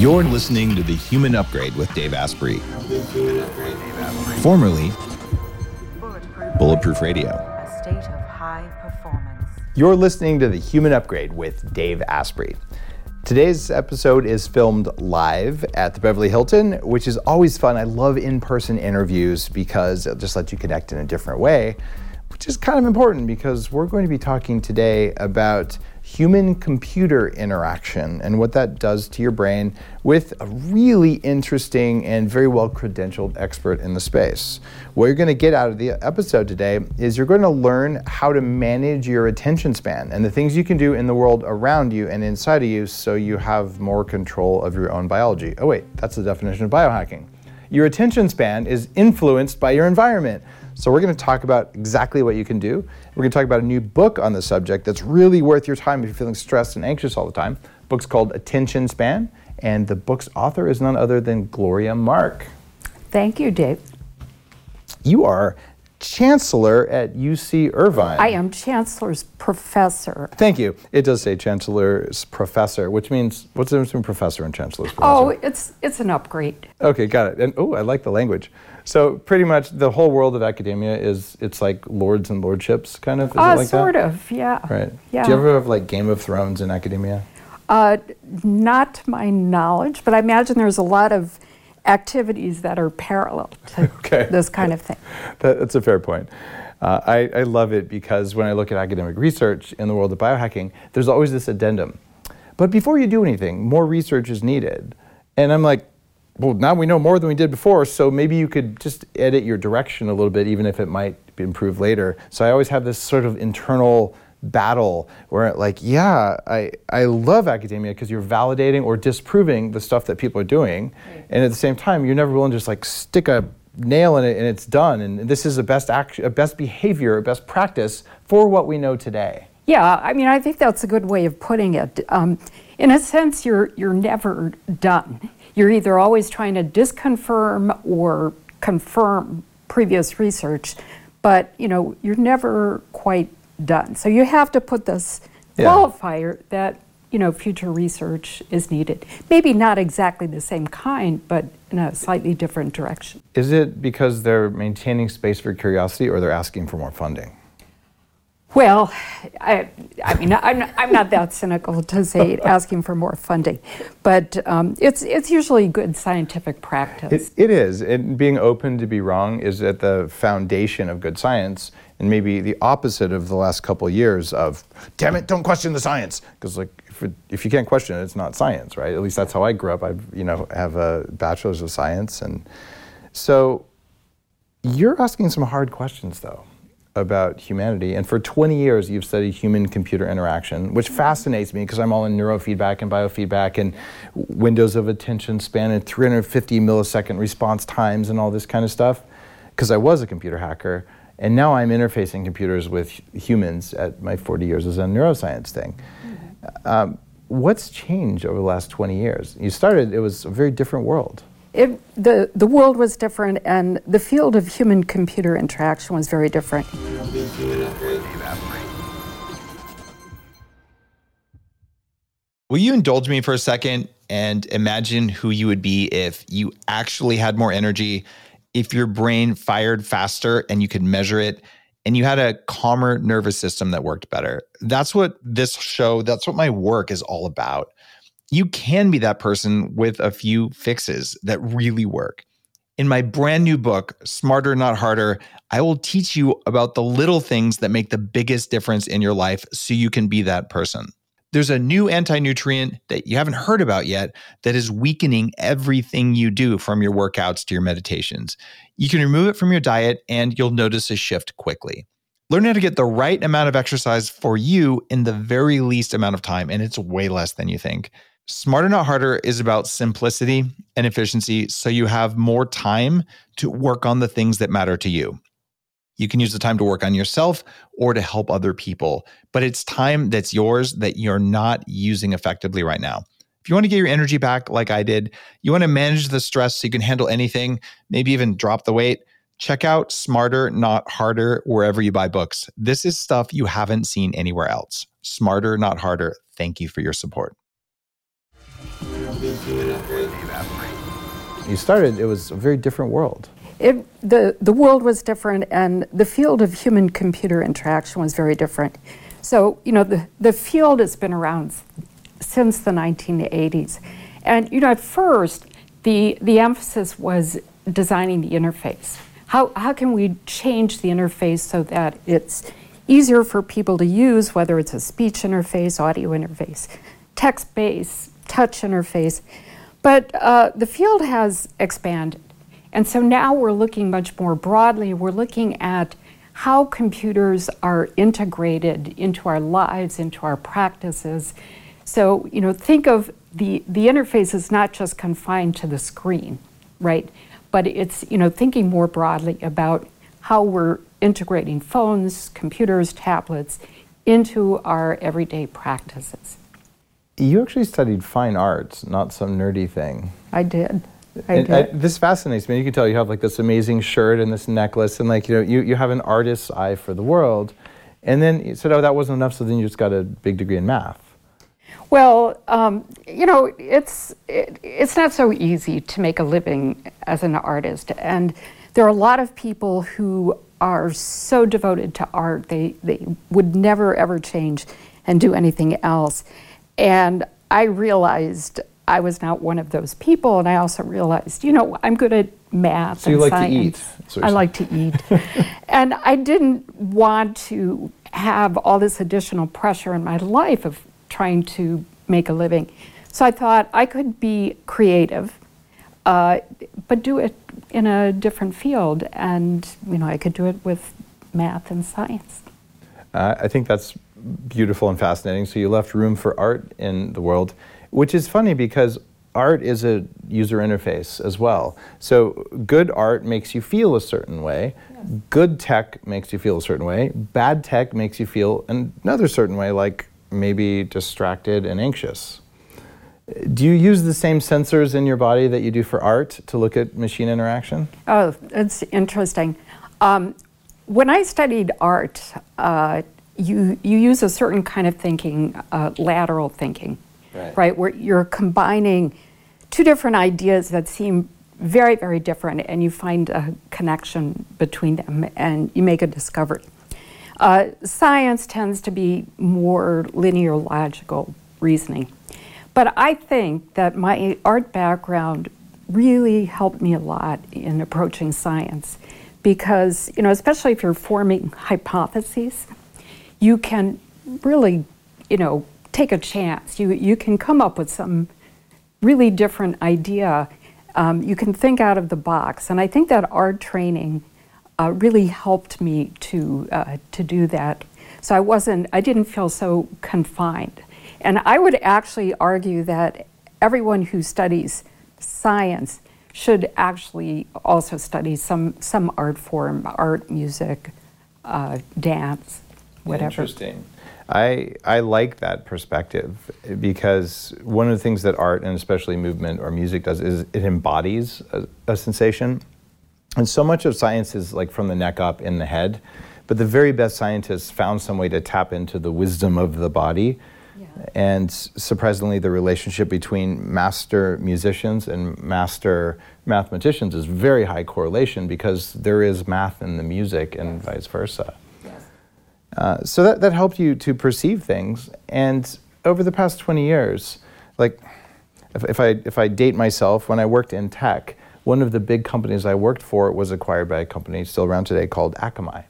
You're listening to The Human Upgrade with Dave Asprey, formerly Bulletproof Radio. A state of high performance. You're listening to The Human Upgrade with Dave Asprey. Today's episode is filmed live at the Beverly Hilton, which is always fun. I love in person interviews because it just lets you connect in a different way, which is kind of important because we're going to be talking today about human computer interaction and what that does to your brain with a really interesting and very well credentialed expert in the space. What you're going to get out of the episode today is you're going to learn how to manage your attention span and the things you can do in the world around you and inside of you so you have more control of your own biology. Oh, wait, that's the definition of biohacking. Your attention span is influenced by your environment. So, we're going to talk about exactly what you can do. We're going to talk about a new book on the subject that's really worth your time if you're feeling stressed and anxious all the time. The book's called Attention Span, and the book's author is none other than Gloria Mark. Thank you, Dave. You are chancellor at UC Irvine. I am Chancellor's professor. Thank you. It does say chancellor's professor, which means what's the difference between professor and chancellor's professor? Oh, it's it's an upgrade. okay, got it. And oh, I like the language. So pretty much the whole world of academia is it's like lords and lordships kind of. Is Uh, it like sort that? of, yeah. Right. Yeah. Do you ever have like Game of Thrones in academia? Uh, not to my knowledge, but I imagine there's a lot of activities that are parallel to Okay. this kind of thing. That, that's a fair point. Uh, I, I love it because when I look at academic research in the world of biohacking, there's always this addendum. But before you do anything, more research is needed. And I'm like, well, now we know more than we did before, so maybe you could just edit your direction a little bit, even if it might be improved later. So I always have this sort of internal battle where, like, yeah, I, I love academia because you're validating or disproving the stuff that people are doing. And at the same time, you're never willing to just like stick a nail in it and it's done. And this is a best action, a best behavior, a best practice for what we know today. Yeah, I mean, I think that's a good way of putting it. Um, in a sense, you're you're never done. You're either always trying to disconfirm or confirm previous research, but you know you're never quite done. So you have to put this Yeah. qualifier that you know future research is needed. Maybe not exactly the same kind, but in a slightly different direction. Is it because they're maintaining space for curiosity or they're asking for more funding? Well, I, I mean, I'm not, I'm not that cynical to say asking for more funding, but um, it's, it's usually good scientific practice. It, it is. And being open to be wrong is at the foundation of good science and maybe the opposite of the last couple of years of, damn it, don't question the science. Because like, if, it, if you can't question it, it's not science, right? At least that's how I grew up. I, you know, have a bachelor's of science. And so you're asking some hard questions though about humanity. And for 20 years, you've studied human computer interaction, which fascinates me because I'm all in neurofeedback and biofeedback and windows of attention span and 350 millisecond response times and all this kind of stuff. Because I was a computer hacker. And now I'm interfacing computers with humans at my 40 years as a neuroscience thing. Um, what's changed over the last 20 years? You started, it was a very different world. It, the, the world was different, and the field of human computer interaction was very different. Will you indulge me for a second and imagine who you would be if you actually had more energy, if your brain fired faster and you could measure it, and you had a calmer nervous system that worked better? That's what this show, that's what my work is all about. You can be that person with a few fixes that really work. In my brand new book, Smarter Not Harder, I will teach you about the little things that make the biggest difference in your life so you can be that person. There's a new anti nutrient that you haven't heard about yet that is weakening everything you do from your workouts to your meditations. You can remove it from your diet and you'll notice a shift quickly. Learn how to get the right amount of exercise for you in the very least amount of time, and it's way less than you think. Smarter Not Harder is about simplicity and efficiency so you have more time to work on the things that matter to you. You can use the time to work on yourself or to help other people, but it's time that's yours that you're not using effectively right now. If you want to get your energy back like I did, you want to manage the stress so you can handle anything, maybe even drop the weight, check out Smarter Not Harder wherever you buy books. This is stuff you haven't seen anywhere else. Smarter Not Harder. Thank you for your support. You started, it was a very different world. It, the, the world was different, and the field of human computer interaction was very different. So, you know, the, the field has been around since the 1980s. And, you know, at first, the, the emphasis was designing the interface. How, how can we change the interface so that it's easier for people to use, whether it's a speech interface, audio interface, text based, touch interface? But uh, the field has expanded. And so now we're looking much more broadly. We're looking at how computers are integrated into our lives, into our practices. So, you know, think of the, the interface is not just confined to the screen, right? But it's, you know, thinking more broadly about how we're integrating phones, computers, tablets into our everyday practices. You actually studied fine arts, not some nerdy thing. I did. I And, did. uh, this fascinates me. You can tell you have like this amazing shirt and this necklace, and like you know, you, you have an artist's eye for the world. And then you said, oh, that wasn't enough, so then you just got a big degree in math. Well, um, you know, it's it, it's not so easy to make a living as an artist, and there are a lot of people who are so devoted to art they they would never ever change and do anything else. And I realized I was not one of those people, and I also realized, you know, I'm good at math So you and like to science. eat, I like to eat, and I didn't want to have all this additional pressure in my life of trying to make a living. So I thought I could be creative, uh, but do it in a different field, and you know I could do it with math and science. Uh, I think that's beautiful and fascinating. So you left room for art in the world, which is funny because art is a user interface as well. So good art makes you feel a certain way. Good tech makes you feel a certain way. Bad tech makes you feel another certain way, like maybe distracted and anxious. Do you use the same sensors in your body that you do for art to look at machine interaction? Oh, that's interesting. Um, when I studied art, uh, you you use a certain kind of thinking, uh, lateral thinking, Right. Where you're combining two different ideas that seem very very different, and you find a connection between them, and you make a discovery. Uh, science tends to be more linear, logical reasoning. But I think that my art background really helped me a lot in approaching science because, you know, especially if you're forming hypotheses, you can really, you know, take a chance. You, you can come up with some really different idea. Um, you can think out of the box. And I think that art training uh, really helped me to, uh, to do that. So I wasn't, I didn't feel so confined. And I would actually argue that everyone who studies science should actually also study some, some art form, art, music, uh, dance, whatever. Interesting. I, I like that perspective because one of the things that art and especially movement or music does is it embodies a, a sensation. And so much of science is like from the neck up in the head, but the very best scientists found some way to tap into the wisdom of the body. And surprisingly, the relationship between master musicians and master mathematicians is very high correlation because there is math in the music and vice versa. Uh, so that, that helped you to perceive things. And over the past 20 years, like if, if, I, if I date myself, when I worked in tech, one of the big companies I worked for was acquired by a company still around today called Akamai.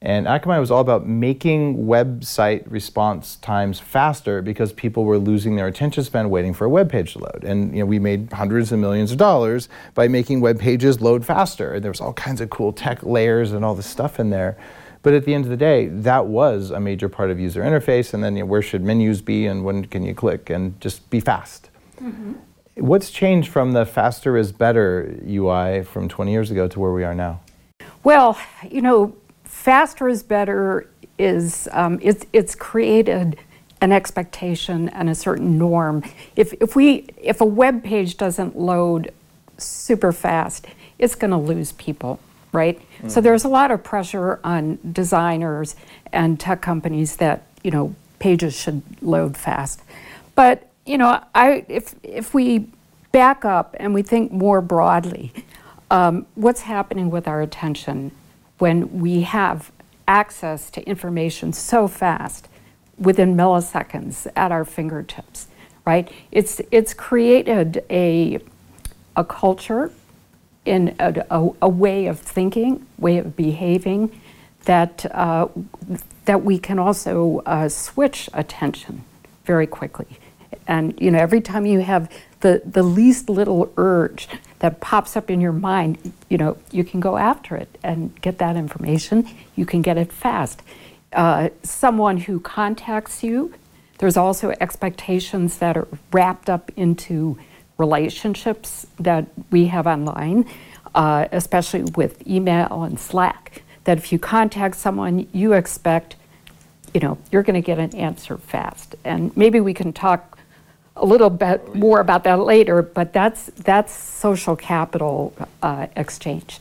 And Akamai was all about making website response times faster because people were losing their attention span waiting for a web page to load. And you know, we made hundreds of millions of dollars by making web pages load faster. And there was all kinds of cool tech layers and all this stuff in there. But at the end of the day, that was a major part of user interface. And then you know, where should menus be and when can you click and just be fast. What's changed from the faster is better UI from 20 years ago to where we are now? Well, you know, faster is better is um, it's, it's created an expectation and a certain norm. If, if, we, if a web page doesn't load super fast, it's going to lose people, right? So there's a lot of pressure on designers and tech companies that, you know, pages should load fast. But you know, I, if, if we back up and we think more broadly, um, what's happening with our attention when we have access to information so fast within milliseconds at our fingertips, right? It's, it's created a, a culture in a, a, a way of thinking, way of behaving that, uh, that we can also uh, switch attention very quickly. And you know, every time you have the, the least little urge that pops up in your mind, you know, you can go after it and get that information. You can get it fast. Uh, someone who contacts you, there's also expectations that are wrapped up into relationships that we have online, uh, especially with email and Slack. That if you contact someone, you expect, you know, you're going to get an answer fast. And maybe we can talk a little bit more about that later, but that's that's social capital uh, exchange.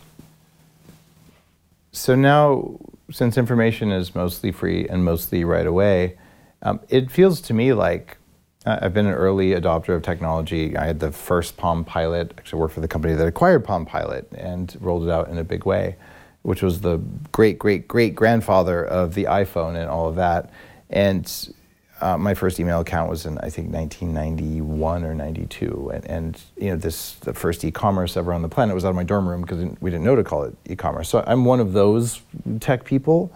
So now, since information is mostly free and mostly right away, um, it feels to me like I've been an early adopter of technology. I had the first Palm Pilot. Actually, worked for the company that acquired Palm Pilot and rolled it out in a big way, which was the great great great grandfather of the iPhone and all of that. And uh, my first email account was in I think 1991 or 92, and, and, you know this the first e-commerce ever on the planet was out of my dorm room because we didn't know to call it e-commerce. So I'm one of those tech people,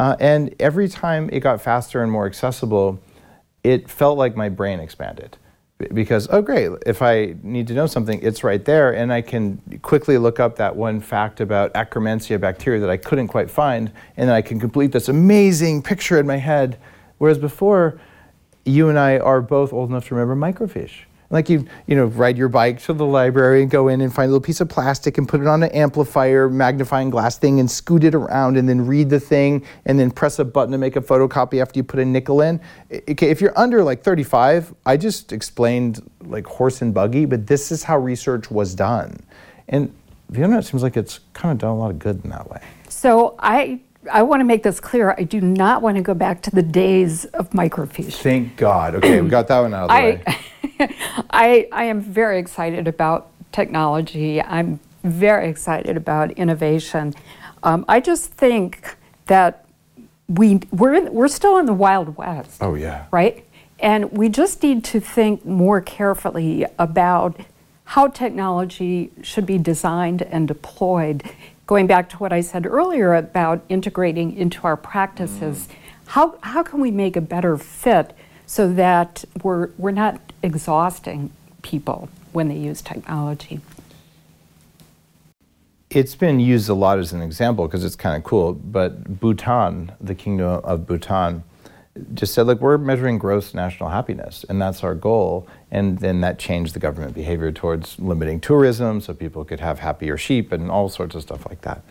uh, and every time it got faster and more accessible, it felt like my brain expanded because oh great if i need to know something it's right there and i can quickly look up that one fact about akkermansia bacteria that i couldn't quite find and then i can complete this amazing picture in my head Whereas before, you and I are both old enough to remember microfiche. Like you, you know, ride your bike to the library and go in and find a little piece of plastic and put it on an amplifier, magnifying glass thing, and scoot it around, and then read the thing, and then press a button to make a photocopy after you put a nickel in. Okay, if you're under like 35, I just explained like horse and buggy, but this is how research was done, and the internet seems like it's kind of done a lot of good in that way. So I I want to make this clear. I do not want to go back to the days of microfiche. Thank God. Okay, we got that one out of the I, way. I, I am very excited about technology. I'm very excited about innovation. Um, I just think that we we're in, we're still in the wild west. Oh yeah. Right, and we just need to think more carefully about how technology should be designed and deployed going back to what I said earlier about integrating into our practices, mm. how, how can we make a better fit so that we're, we're not exhausting people when they use technology? It's been used a lot as an example because it's kind of cool, but Bhutan, the kingdom of Bhutan, just said, look, we're measuring gross national happiness, and that's our goal. And then that changed the government behavior towards limiting tourism so people could have happier sheep and all sorts of stuff like that.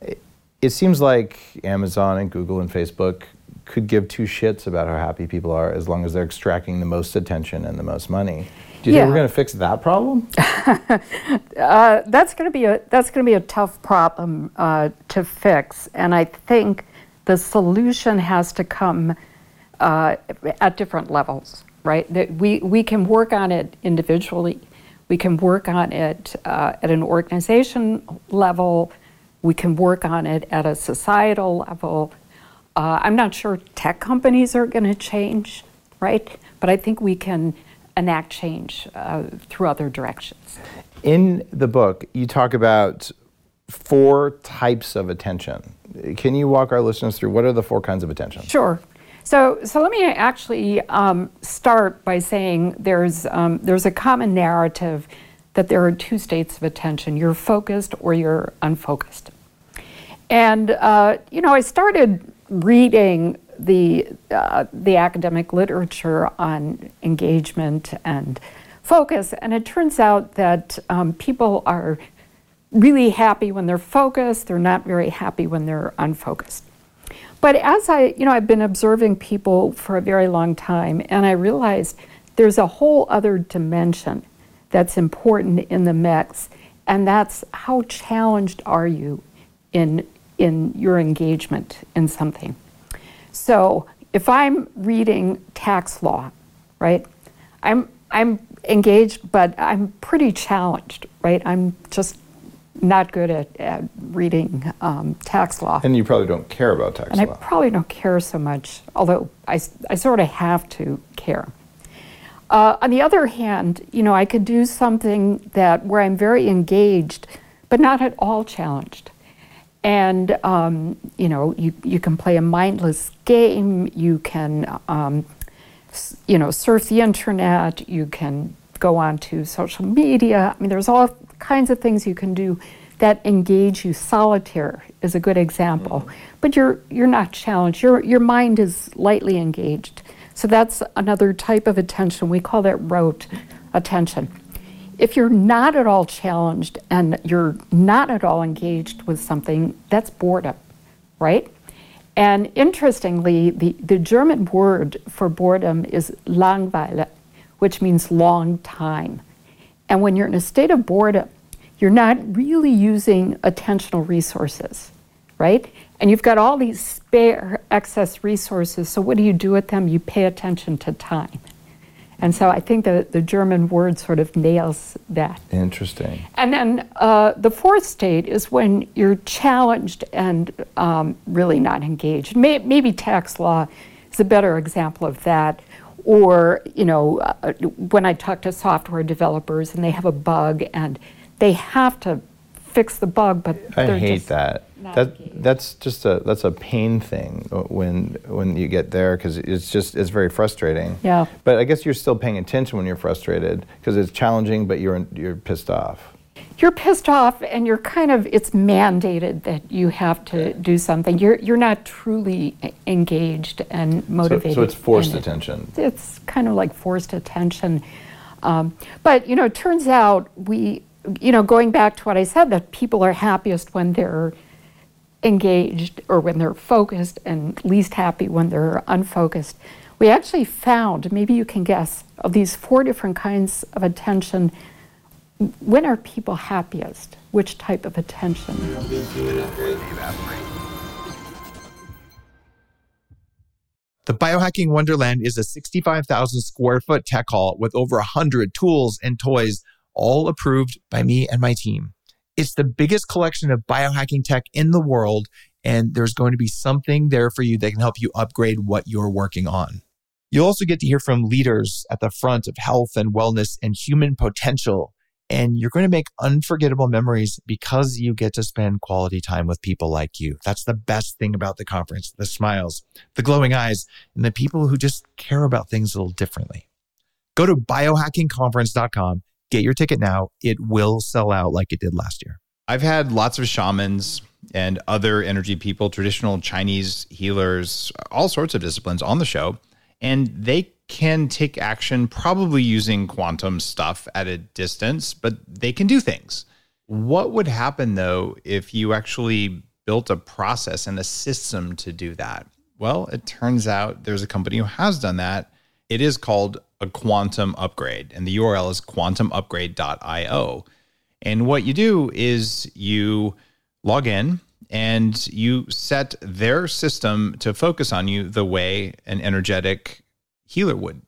It, it seems like Amazon and Google and Facebook could give two shits about how happy people are as long as they're extracting the most attention and the most money. Do you yeah. think we're going to fix that problem? uh, that's going to be a that's going to be a tough problem uh, to fix, and I think the solution has to come uh, at different levels, right? That we, we can work on it individually, we can work on it uh, at an organization level, we can work on it at a societal level. Uh, I'm not sure tech companies are going to change, right? But I think we can enact change uh, through other directions. In the book, you talk about four types of attention. Can you walk our listeners through what are the four kinds of attention? Sure. So, so let me actually um, start by saying there's, um, there's a common narrative that there are two states of attention you're focused or you're unfocused. And, uh, you know, I started reading the, uh, the academic literature on engagement and focus, and it turns out that um, people are really happy when they're focused, they're not very happy when they're unfocused. But as I, you know, I've been observing people for a very long time, and I realized there's a whole other dimension that's important in the mix, and that's how challenged are you in, in your engagement in something. So if I'm reading tax law, right, I'm I'm engaged, but I'm pretty challenged, right? I'm just not good at, at reading um, tax law. And you probably don't care about tax and law. And I probably don't care so much, although I, I sort of have to care. Uh, on the other hand, you know, I could do something that where I'm very engaged, but not at all challenged. And um, you know, you, you can play a mindless game. You can, um, s- you know, surf the internet. You can go on to social media. I mean, there's all kinds of things you can do that engage you. Solitaire is a good example, mm-hmm. but you're you're not challenged. Your your mind is lightly engaged. So that's another type of attention. We call that rote attention. If you're not at all challenged and you're not at all engaged with something, that's boredom, right? And interestingly, the, the German word for boredom is Langeweile, which means long time. And when you're in a state of boredom, you're not really using attentional resources, right? And you've got all these spare excess resources. So what do you do with them? You pay attention to time. And so I think that the German word sort of nails that. Interesting. And then uh, the fourth state is when you're challenged and um, really not engaged. May, maybe tax law is a better example of that. Or, you know, uh, when I talk to software developers and they have a bug and they have to fix the bug, but I hate that. That that's just a that's a pain thing when when you get there because it's just it's very frustrating. Yeah. But I guess you're still paying attention when you're frustrated because it's challenging, but you're you're pissed off. You're pissed off and you're kind of it's mandated that you have to do something you're you're not truly engaged and motivated so it's forced in it. attention. it's kind of like forced attention um, but you know it turns out we you know going back to what i said that people are happiest when they're engaged or when they're focused and least happy when they're unfocused we actually found maybe you can guess of these four different kinds of attention when are people happiest? Which type of attention? The Biohacking Wonderland is a 65,000 square foot tech hall with over 100 tools and toys, all approved by me and my team. It's the biggest collection of biohacking tech in the world, and there's going to be something there for you that can help you upgrade what you're working on. You'll also get to hear from leaders at the front of health and wellness and human potential. And you're going to make unforgettable memories because you get to spend quality time with people like you. That's the best thing about the conference the smiles, the glowing eyes, and the people who just care about things a little differently. Go to biohackingconference.com, get your ticket now. It will sell out like it did last year. I've had lots of shamans and other energy people, traditional Chinese healers, all sorts of disciplines on the show, and they can take action probably using quantum stuff at a distance, but they can do things. What would happen though if you actually built a process and a system to do that? Well, it turns out there's a company who has done that. It is called a quantum upgrade, and the URL is quantumupgrade.io. And what you do is you log in and you set their system to focus on you the way an energetic healer would.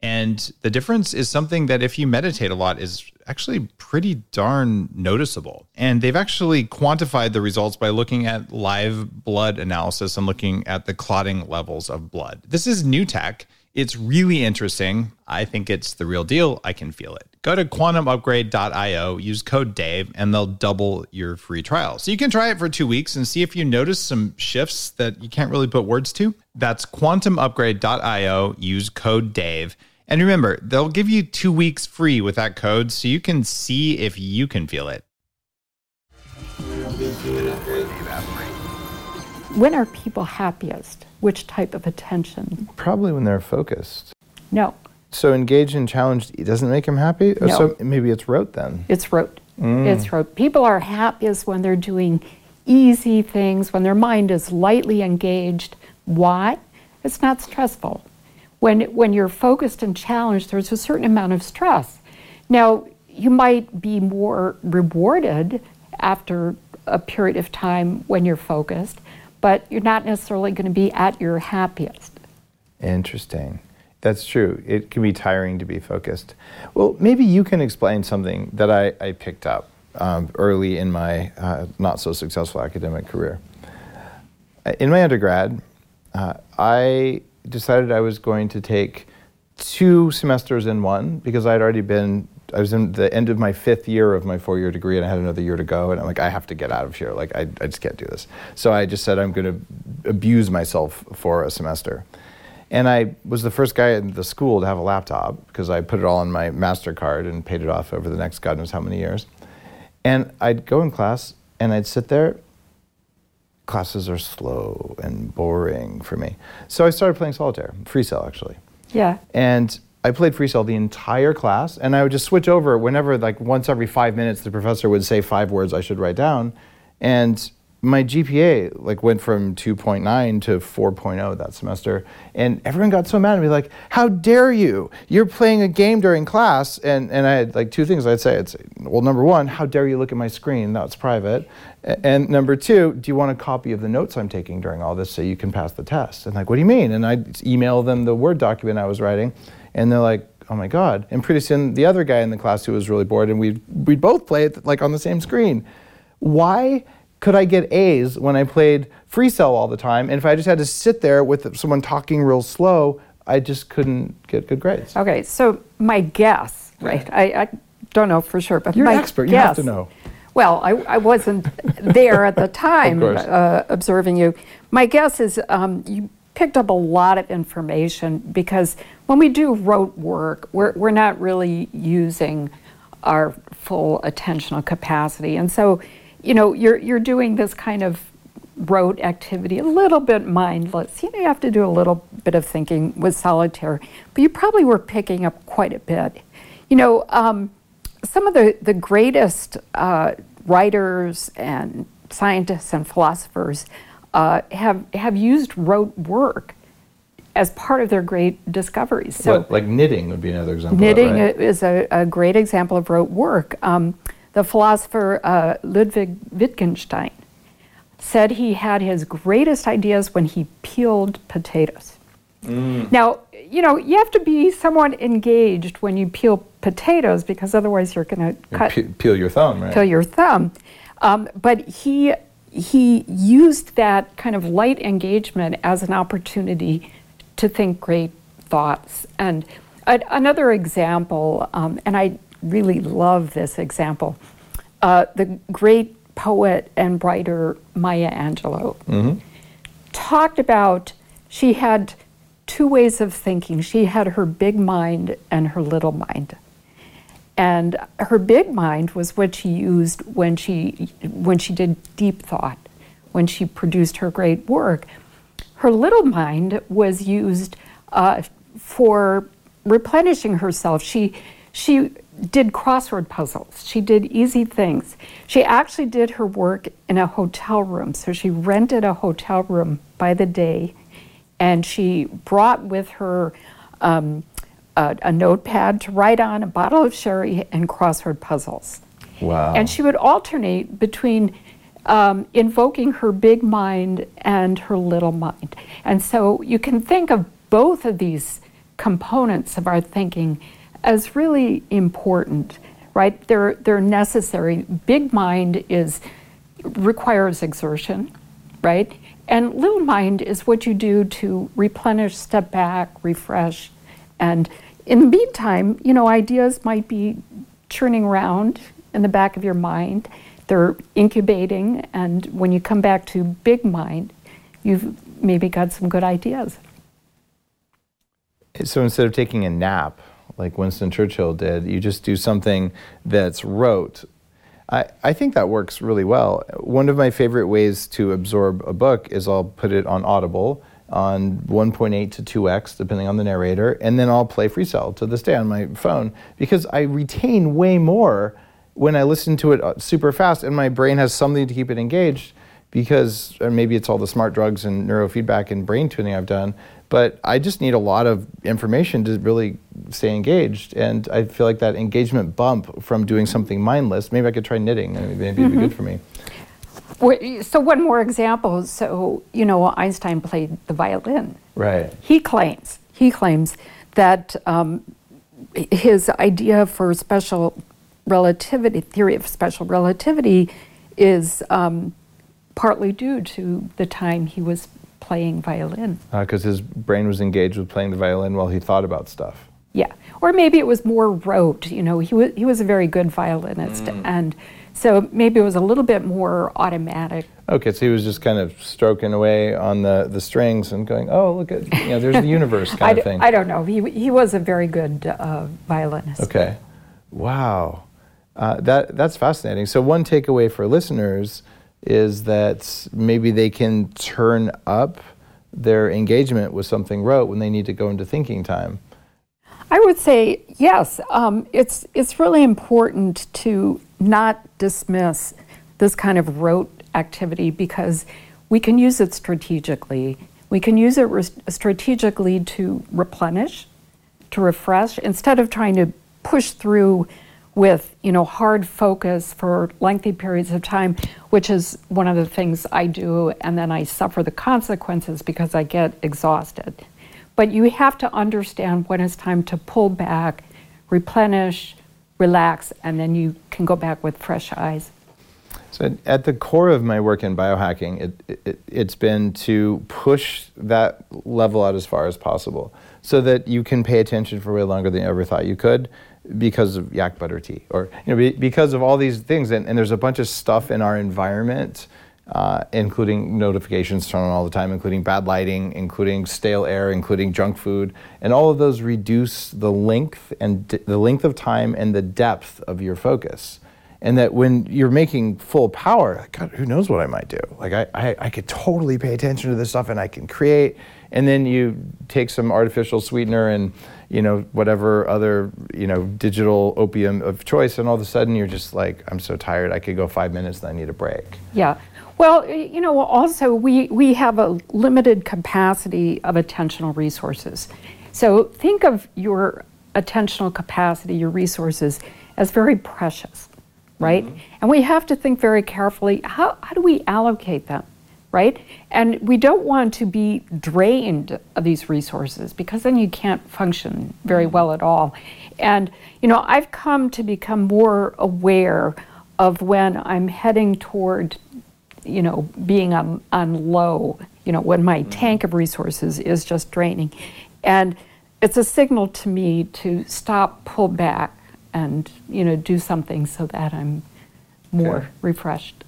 And the difference is something that if you meditate a lot is actually pretty darn noticeable. And they've actually quantified the results by looking at live blood analysis and looking at the clotting levels of blood. This is new tech. It's really interesting. I think it's the real deal. I can feel it. Go to quantumupgrade.io, use code Dave, and they'll double your free trial. So you can try it for two weeks and see if you notice some shifts that you can't really put words to. That's quantumupgrade.io, use code Dave. And remember, they'll give you two weeks free with that code so you can see if you can feel it. When are people happiest? Which type of attention? Probably when they're focused. No, So engaged and challenged doesn't make them happy. No. So maybe it's rote then. it's rote. Mm. It's rote. People are happiest when they're doing easy things, when their mind is lightly engaged. Why? It's not stressful. When, when you're focused and challenged, there's a certain amount of stress. Now, you might be more rewarded after a period of time when you're focused, but you're not necessarily going to be at your happiest. Interesting. That's true. It can be tiring to be focused. Well, maybe you can explain something that I, I picked up um, early in my uh, not so successful academic career. Uh, in my undergrad, uh, I decided I was going to take two semesters in one because I'd already been I was in the end of my fifth year of my four year degree and I had another year to go. And I'm like, I have to get out of here. Like, I, I just can't do this. So I just said, I'm going to abuse myself for a semester. And I was the first guy in the school to have a laptop because I put it all on my MasterCard and paid it off over the next God knows how many years. And I'd go in class and I'd sit there. Classes are slow and boring for me. So I started playing solitaire, free cell actually. Yeah. And I played free cell the entire class, and I would just switch over whenever, like once every five minutes, the professor would say five words I should write down, and my GPA like went from 2.9 to 4.0 that semester, and everyone got so mad at me, like, "How dare you? You're playing a game during class!" And and I had like two things I'd say. Say, well, number one, how dare you look at my screen? That's private. And number two, do you want a copy of the notes I'm taking during all this so you can pass the test? And like, what do you mean? And I'd email them the Word document I was writing and they're like, oh my God. And pretty soon the other guy in the class who was really bored and we'd, we'd both play it like on the same screen. Why could I get A's when I played free cell all the time? And if I just had to sit there with someone talking real slow, I just couldn't get good grades. Okay, so my guess, right? I, I don't know for sure, but You're my an expert. You guess, have to know. Well, I, I wasn't there at the time uh, observing you. My guess is um, you picked up a lot of information because when we do rote work, we're, we're not really using our full attentional capacity. And so, you know, you're, you're doing this kind of rote activity, a little bit mindless. You know, you have to do a little bit of thinking with solitaire, but you probably were picking up quite a bit. You know, um, some of the, the greatest uh, writers and scientists and philosophers uh, have, have used rote work as part of their great discoveries. So, What, like knitting would be another example. of that, knitting right? is a, a great example of rote work. Um, the philosopher uh, Ludwig Wittgenstein said he had his greatest ideas when he peeled potatoes. Mm. Now, you know, you have to be somewhat engaged when you peel potatoes because otherwise you're going to cut pe- peel your thumb, right? peel your thumb. Um, but he he used that kind of light engagement as an opportunity to think great thoughts. And a, another example, um, and I really love this example, uh, the great poet and writer Maya Angelou talked about she had two ways of thinking. She had her big mind and her little mind. And her big mind was what she used when she when she did deep thought, when she produced her great work. Her little mind was used uh, for replenishing herself. She she did crossword puzzles. She did easy things. She actually did her work in a hotel room. So she rented a hotel room by the day, and she brought with her. Um, a, a notepad to write on, a bottle of sherry, and crossword puzzles. Wow. And she would alternate between um, invoking her big mind and her little mind. And so you can think of both of these components of our thinking as really important, right? They're, they're necessary. Big mind is requires exertion, right? And little mind is what you do to replenish, step back, refresh. And in the meantime, you know, ideas might be churning around in the back of your mind. They're incubating, and when you come back to big mind, you've maybe got some good ideas. So instead of taking a nap, like Winston Churchill did, you just do something that's rote. I, I think that works really well. One of my favorite ways to absorb a book is I'll put it on Audible on 1.8 to 2x, depending on the narrator, and then I'll play free cell to this day on my phone because I retain way more when I listen to it uh, super fast and my brain has something to keep it engaged because or maybe it's all the smart drugs and neurofeedback and brain tuning I've done, but I just need a lot of information to really stay engaged. And I feel like that engagement bump from doing something mindless, maybe I could try knitting, maybe it'd be good for me. So, one more example. So, you know, Einstein played the violin. Right. He claims, he claims that um, his idea for special relativity, theory of special relativity, is um, partly due to the time he was playing violin. Because uh, his brain was engaged with playing the violin while he thought about stuff. Yeah, or maybe it was more rote. You know, he was he was a very good violinist, mm. and so maybe it was a little bit more automatic. Okay, so he was just kind of stroking away on the, the strings and going, "Oh, look at you know, there's the universe kind I of thing." I don't know. He he was a very good uh, violinist. Okay, wow, uh, that that's fascinating. So one takeaway for listeners is that maybe they can turn up their engagement with something rote when they need to go into thinking time. I would say yes. Um, it's it's really important to not dismiss this kind of rote activity because we can use it strategically. We can use it re- strategically to replenish, to refresh, instead of trying to push through with you know hard focus for lengthy periods of time which is one of the things i do and then i suffer the consequences because i get exhausted but you have to understand when it's time to pull back replenish relax and then you can go back with fresh eyes. So at the core of my work in biohacking it, it, it's been to push that level out as far as possible so that you can pay attention for way longer than you ever thought you could because of yak butter tea or you know because of all these things. And, and there's a bunch of stuff in our environment uh, including notifications turned on all the time including bad lighting including stale air including junk food. And all of those reduce the length and d- the length of time and the depth of your focus. And that when you're making full power God, who knows what i might do? Like I, I, I could totally pay attention to this stuff and i can create. And then you take some artificial sweetener and you know whatever other you know digital opium of choice and all of a sudden you're just like i'm so tired. I could go five minutes and i need a break. Yeah well you know also we we have a limited capacity of attentional resources so think of your attentional capacity your resources as very precious right mm-hmm. and we have to think very carefully how, how do we allocate them right? And we don't want to be drained of these resources because then you can't function very well at all. And, you know, I've come to become more aware of when I'm heading toward, you know, being on, on low, you know, when my mm. tank of resources is just draining. And it's a signal to me to stop, pull back, and, you know, do something so that I'm more refreshed.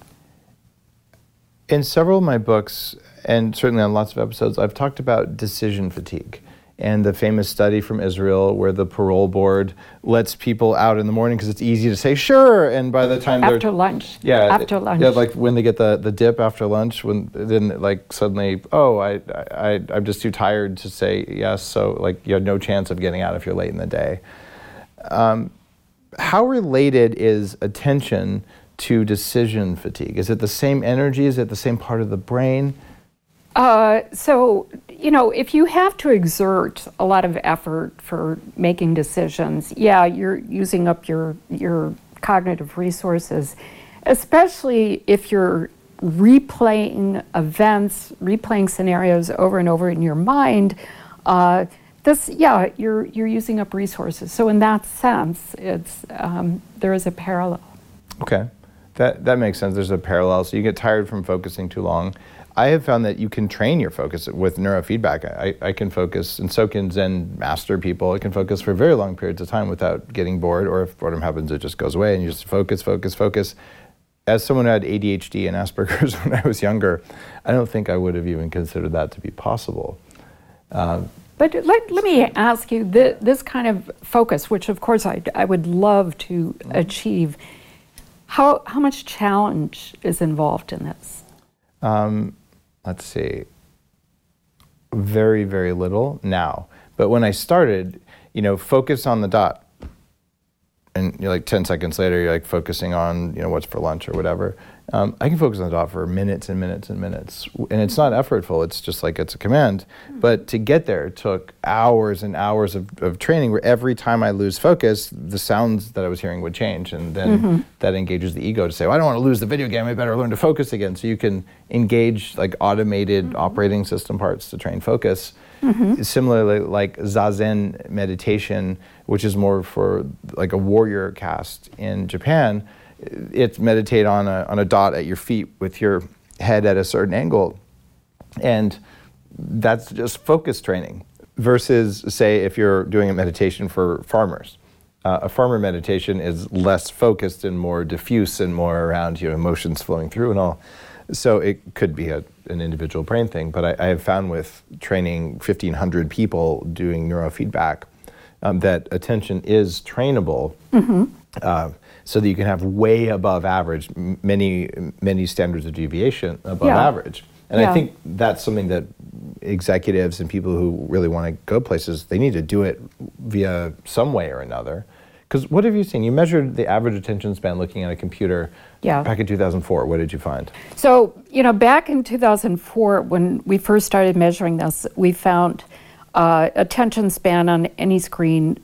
In several of my books, and certainly on lots of episodes, I've talked about decision fatigue and the famous study from Israel where the parole board lets people out in the morning because it's easy to say sure, and by the time they're after lunch, yeah, after lunch, yeah, like when they get the, the dip after lunch, when then like suddenly, oh, I I I'm just too tired to say yes, so like you have no chance of getting out if you're late in the day. Um, how related is attention to decision fatigue? Is it the same energy? Is it the same part of the brain? Uh, so, you know, if you have to exert a lot of effort for making decisions, yeah, you're using up your, your cognitive resources, especially if you're replaying events, replaying scenarios over and over in your mind. Uh, this, yeah, you're, you're using up resources. So, in that sense, it's, um, there is a parallel. Okay. That, that makes sense. There's a parallel. So you get tired from focusing too long. I have found that you can train your focus with neurofeedback. I, I can focus, and so can Zen master people. I can focus for very long periods of time without getting bored, or if boredom happens, it just goes away, and you just focus, focus, focus. As someone who had ADHD and Asperger's when I was younger, I don't think I would have even considered that to be possible. Um, but let, let me ask you this kind of focus, which of course I, I would love to mm-hmm. achieve how, how much challenge is involved in this? Um, let's see. Very, very little now. But when I started, you know, focus on the dot. And you're like 10 seconds later, you're like focusing on, you know, what's for lunch or whatever. Um, I can focus on the dot for minutes and minutes and minutes. And it's not effortful, it's just like it's a command. Hmm. But to get there it took hours and hours of, of training where every time I lose focus, the sounds that I was hearing would change. And then mm-hmm. that engages the ego to say, well, I don't want to lose the video game, I better learn to focus again. So you can engage like automated mm-hmm. operating system parts to train focus. Mm-hmm. Similarly, like Zazen meditation, which is more for like a warrior caste in Japan, it's meditate on a, on a dot at your feet with your head at a certain angle. And that's just focus training versus, say, if you're doing a meditation for farmers. Uh, a farmer meditation is less focused and more diffuse and more around you know, emotions flowing through and all. So it could be a, an individual brain thing, but I, I have found with training 1,500 people doing neurofeedback um, that attention is trainable uh, so that you can have way above average, many, many standards of deviation above Yeah. average. And Yeah. I think that's something that executives and people who really want to go places, they need to do it via some way or another. Because what have you seen? You measured the average attention span looking at a computer Yeah. back in 2004. What did you find? So, you know, back in 2004, when we first started measuring this, we found uh, attention span on any screen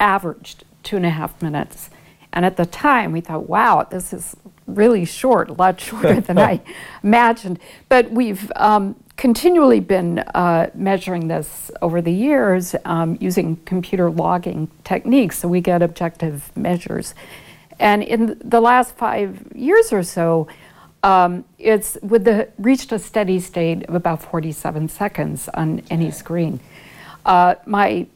averaged two and a half minutes. And at the time, we thought, wow, this is really short, a lot shorter than I imagined. But we've um, continually been uh, measuring this over the years um, using computer logging techniques, so we get objective measures. And in the last five years or so, um, it's with the reached a steady state of about 47 seconds on any screen. Uh, my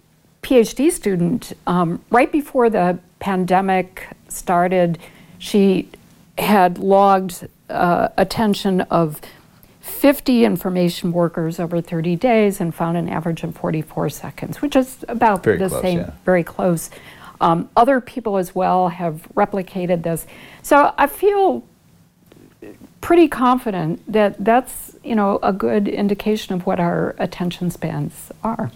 PhD student, um, right before the pandemic started, she had logged uh, attention of 50 information workers over 30 days and found an average of 44 seconds, which is about Very the close, same, yeah. very close. Um, other people as well have replicated this. So I feel pretty confident that that's, you know, a good indication of what our attention spans are.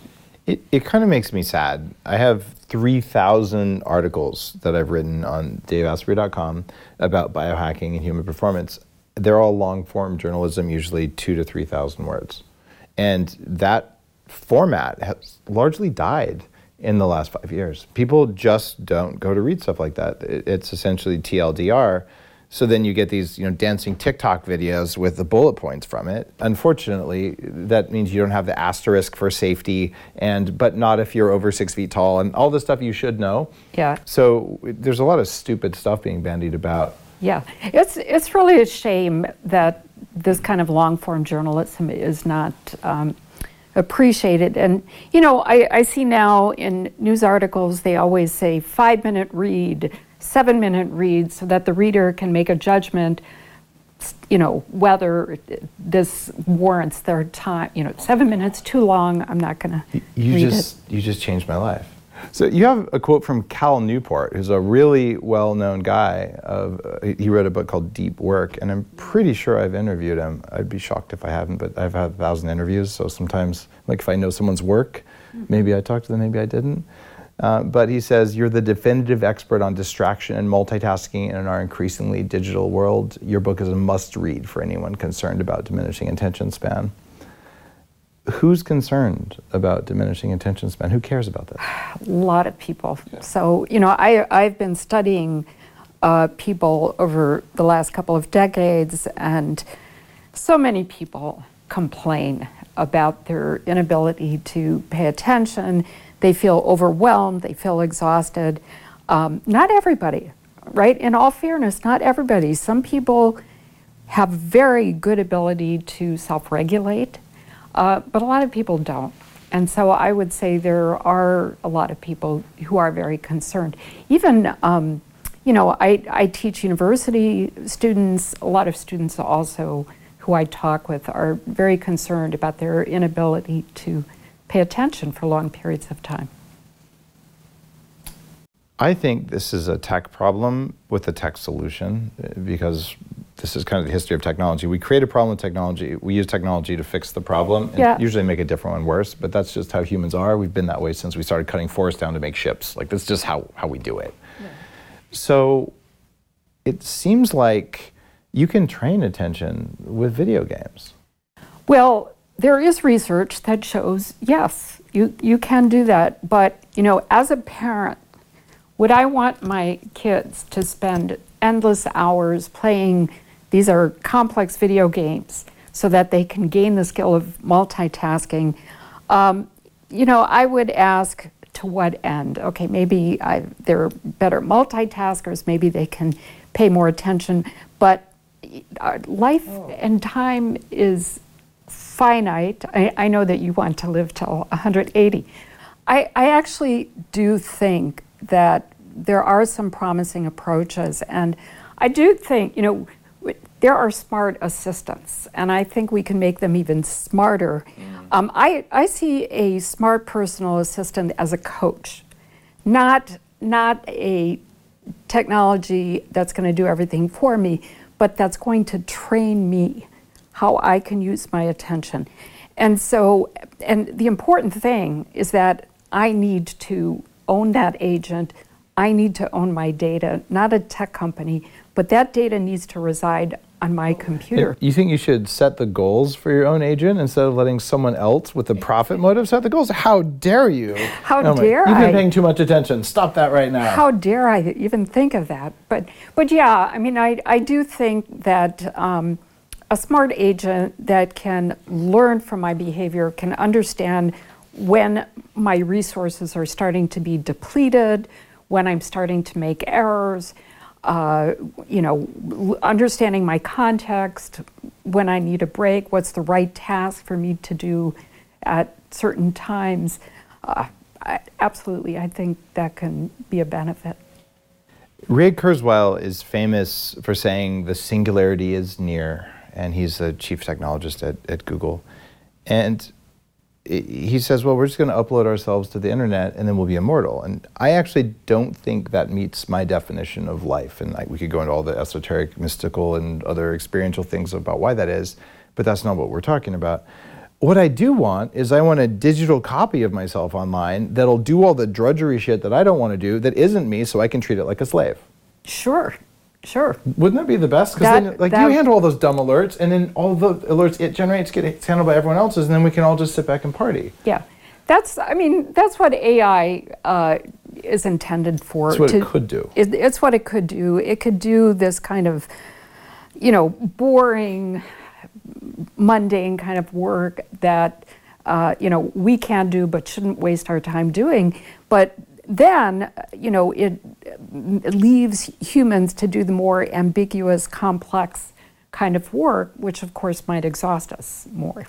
It, it kind of makes me sad. I have 3,000 articles that I've written on daveasprey.com about biohacking and human performance. They're all long form journalism, usually two to 3,000 words. And that format has largely died in the last five years. People just don't go to read stuff like that. It- it's essentially TLDR. So then you get these, you know, dancing TikTok videos with the bullet points from it. Unfortunately, that means you don't have the asterisk for safety, and but not if you're over six feet tall, and all the stuff you should know. Yeah. So there's a lot of stupid stuff being bandied about. Yeah, it's it's really a shame that this kind of long form journalism is not um, appreciated. And you know, I, I see now in news articles they always say five minute read, seven minute read, so that the reader can make a judgment. You know whether this warrants their time. You know, seven minutes too long. I'm not going to You read just it. you just changed my life. So you have a quote from Cal Newport, who's a really well-known guy. Of uh, he wrote a book called Deep Work, and I'm pretty sure I've interviewed him. I'd be shocked if I haven't, but I've had a thousand interviews. So sometimes, like if I know someone's work, maybe I talked to them, maybe I didn't. Uh, but he says you're the definitive expert on distraction and multitasking in our increasingly digital world. Your book is a must-read for anyone concerned about diminishing attention span. Who's concerned about diminishing attention span? Who cares about that? A lot of people. So, you know, I, I've been studying uh, people over the last couple of decades, and so many people complain about their inability to pay attention. They feel overwhelmed, they feel exhausted. Um, not everybody, right? In all fairness, not everybody. Some people have very good ability to self regulate, uh, but a lot of people don't. And so I would say there are a lot of people who are very concerned. Even, um, you know, I, I teach university students, a lot of students also who I talk with are very concerned about their inability to pay attention for long periods of time. I think this is a tech problem with a tech solution because this is kind of the history of technology. We create a problem with technology, we use technology to fix the problem, and Yeah. usually make a different one worse, but that's just how humans are. We've been that way since we started cutting forests down to make ships. Like, that's just how, how we do it. So it seems like you can train attention with video games. Well, there is research that shows yes, you, you can do that. But, you know, as a parent, would I want my kids to spend endless hours playing these are complex video games so that they can gain the skill of multitasking? Um, you know, I would ask to what end? Okay, maybe I, they're better multitaskers, maybe they can pay more attention, but uh, life and time is finite. I, I know that you want to live till 180. I, I actually do think that there are some promising approaches, and I do think, you know, there are smart assistants, and I think we can make them even smarter. Mm. Um, I, I see a smart personal assistant as a coach, not, not a technology that's going to do everything for me, but that's going to train me how I can use my attention. And so, and the important thing is that I need to own that agent. I need to own my data, not a tech company, but that data needs to reside on my computer. You think you should set the goals for your own agent instead of letting someone else with a profit motive set the goals? How dare you? How oh dare I? You've been I? paying too much attention. Stop that right now. How dare I even think of that? But, but yeah, I mean, I, I do think that um, a smart agent that can learn from my behavior, can understand when my resources are starting to be depleted, when I'm starting to make errors, uh, you know, understanding my context, when I need a break, what's the right task for me to do at certain times. Uh, I, absolutely, I think that can be a benefit. Ray Kurzweil is famous for saying the singularity is near, and he's the chief technologist at, at Google. And he says, well, we're just going to upload ourselves to the internet and then we'll be immortal. And I actually don't think that meets my definition of life. And we could go into all the esoteric, mystical, and other experiential things about why that is, but that's not what we're talking about. What I do want is I want a digital copy of myself online that'll do all the drudgery shit that I don't want to do that isn't me so I can treat it like a slave. Sure. Sure. Wouldn't that be the best? Because then, like, you handle all those dumb alerts, and then all the alerts it generates get handled by everyone else's, and then we can all just sit back and party. Yeah, that's. I mean, that's what AI uh, is intended for. That's what to, it could do. It, it's what it could do. It could do this kind of, you know, boring, mundane kind of work that. Uh, you know, we can do, but shouldn't waste our time doing. But then, you know, it leaves humans to do the more ambiguous, complex kind of work, which of course might exhaust us more.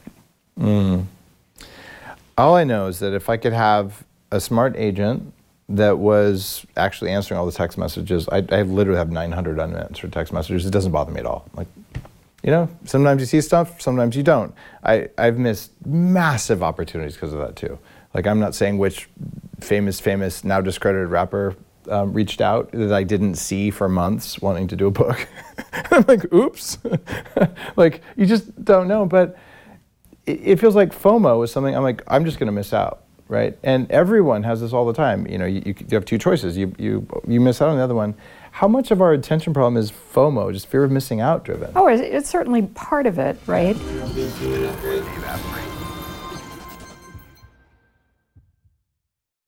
Mm. All I know is that if I could have a smart agent that was actually answering all the text messages, I, I literally have 900 unanswered text messages. It doesn't bother me at all. Like, you know, sometimes you see stuff, sometimes you don't. I, I've missed massive opportunities because of that too. Like, I'm not saying which famous, famous, now discredited rapper um, reached out that I didn't see for months wanting to do a book. I'm like, oops. like, you just don't know. But it, it, feels like FOMO is something I'm like, I'm just going to miss out, right? And everyone has this all the time. You know, you, you, have two choices. You, you, you miss out on the other one. How much of our attention problem is FOMO, just fear of missing out driven? Oh, it's certainly part of it, right?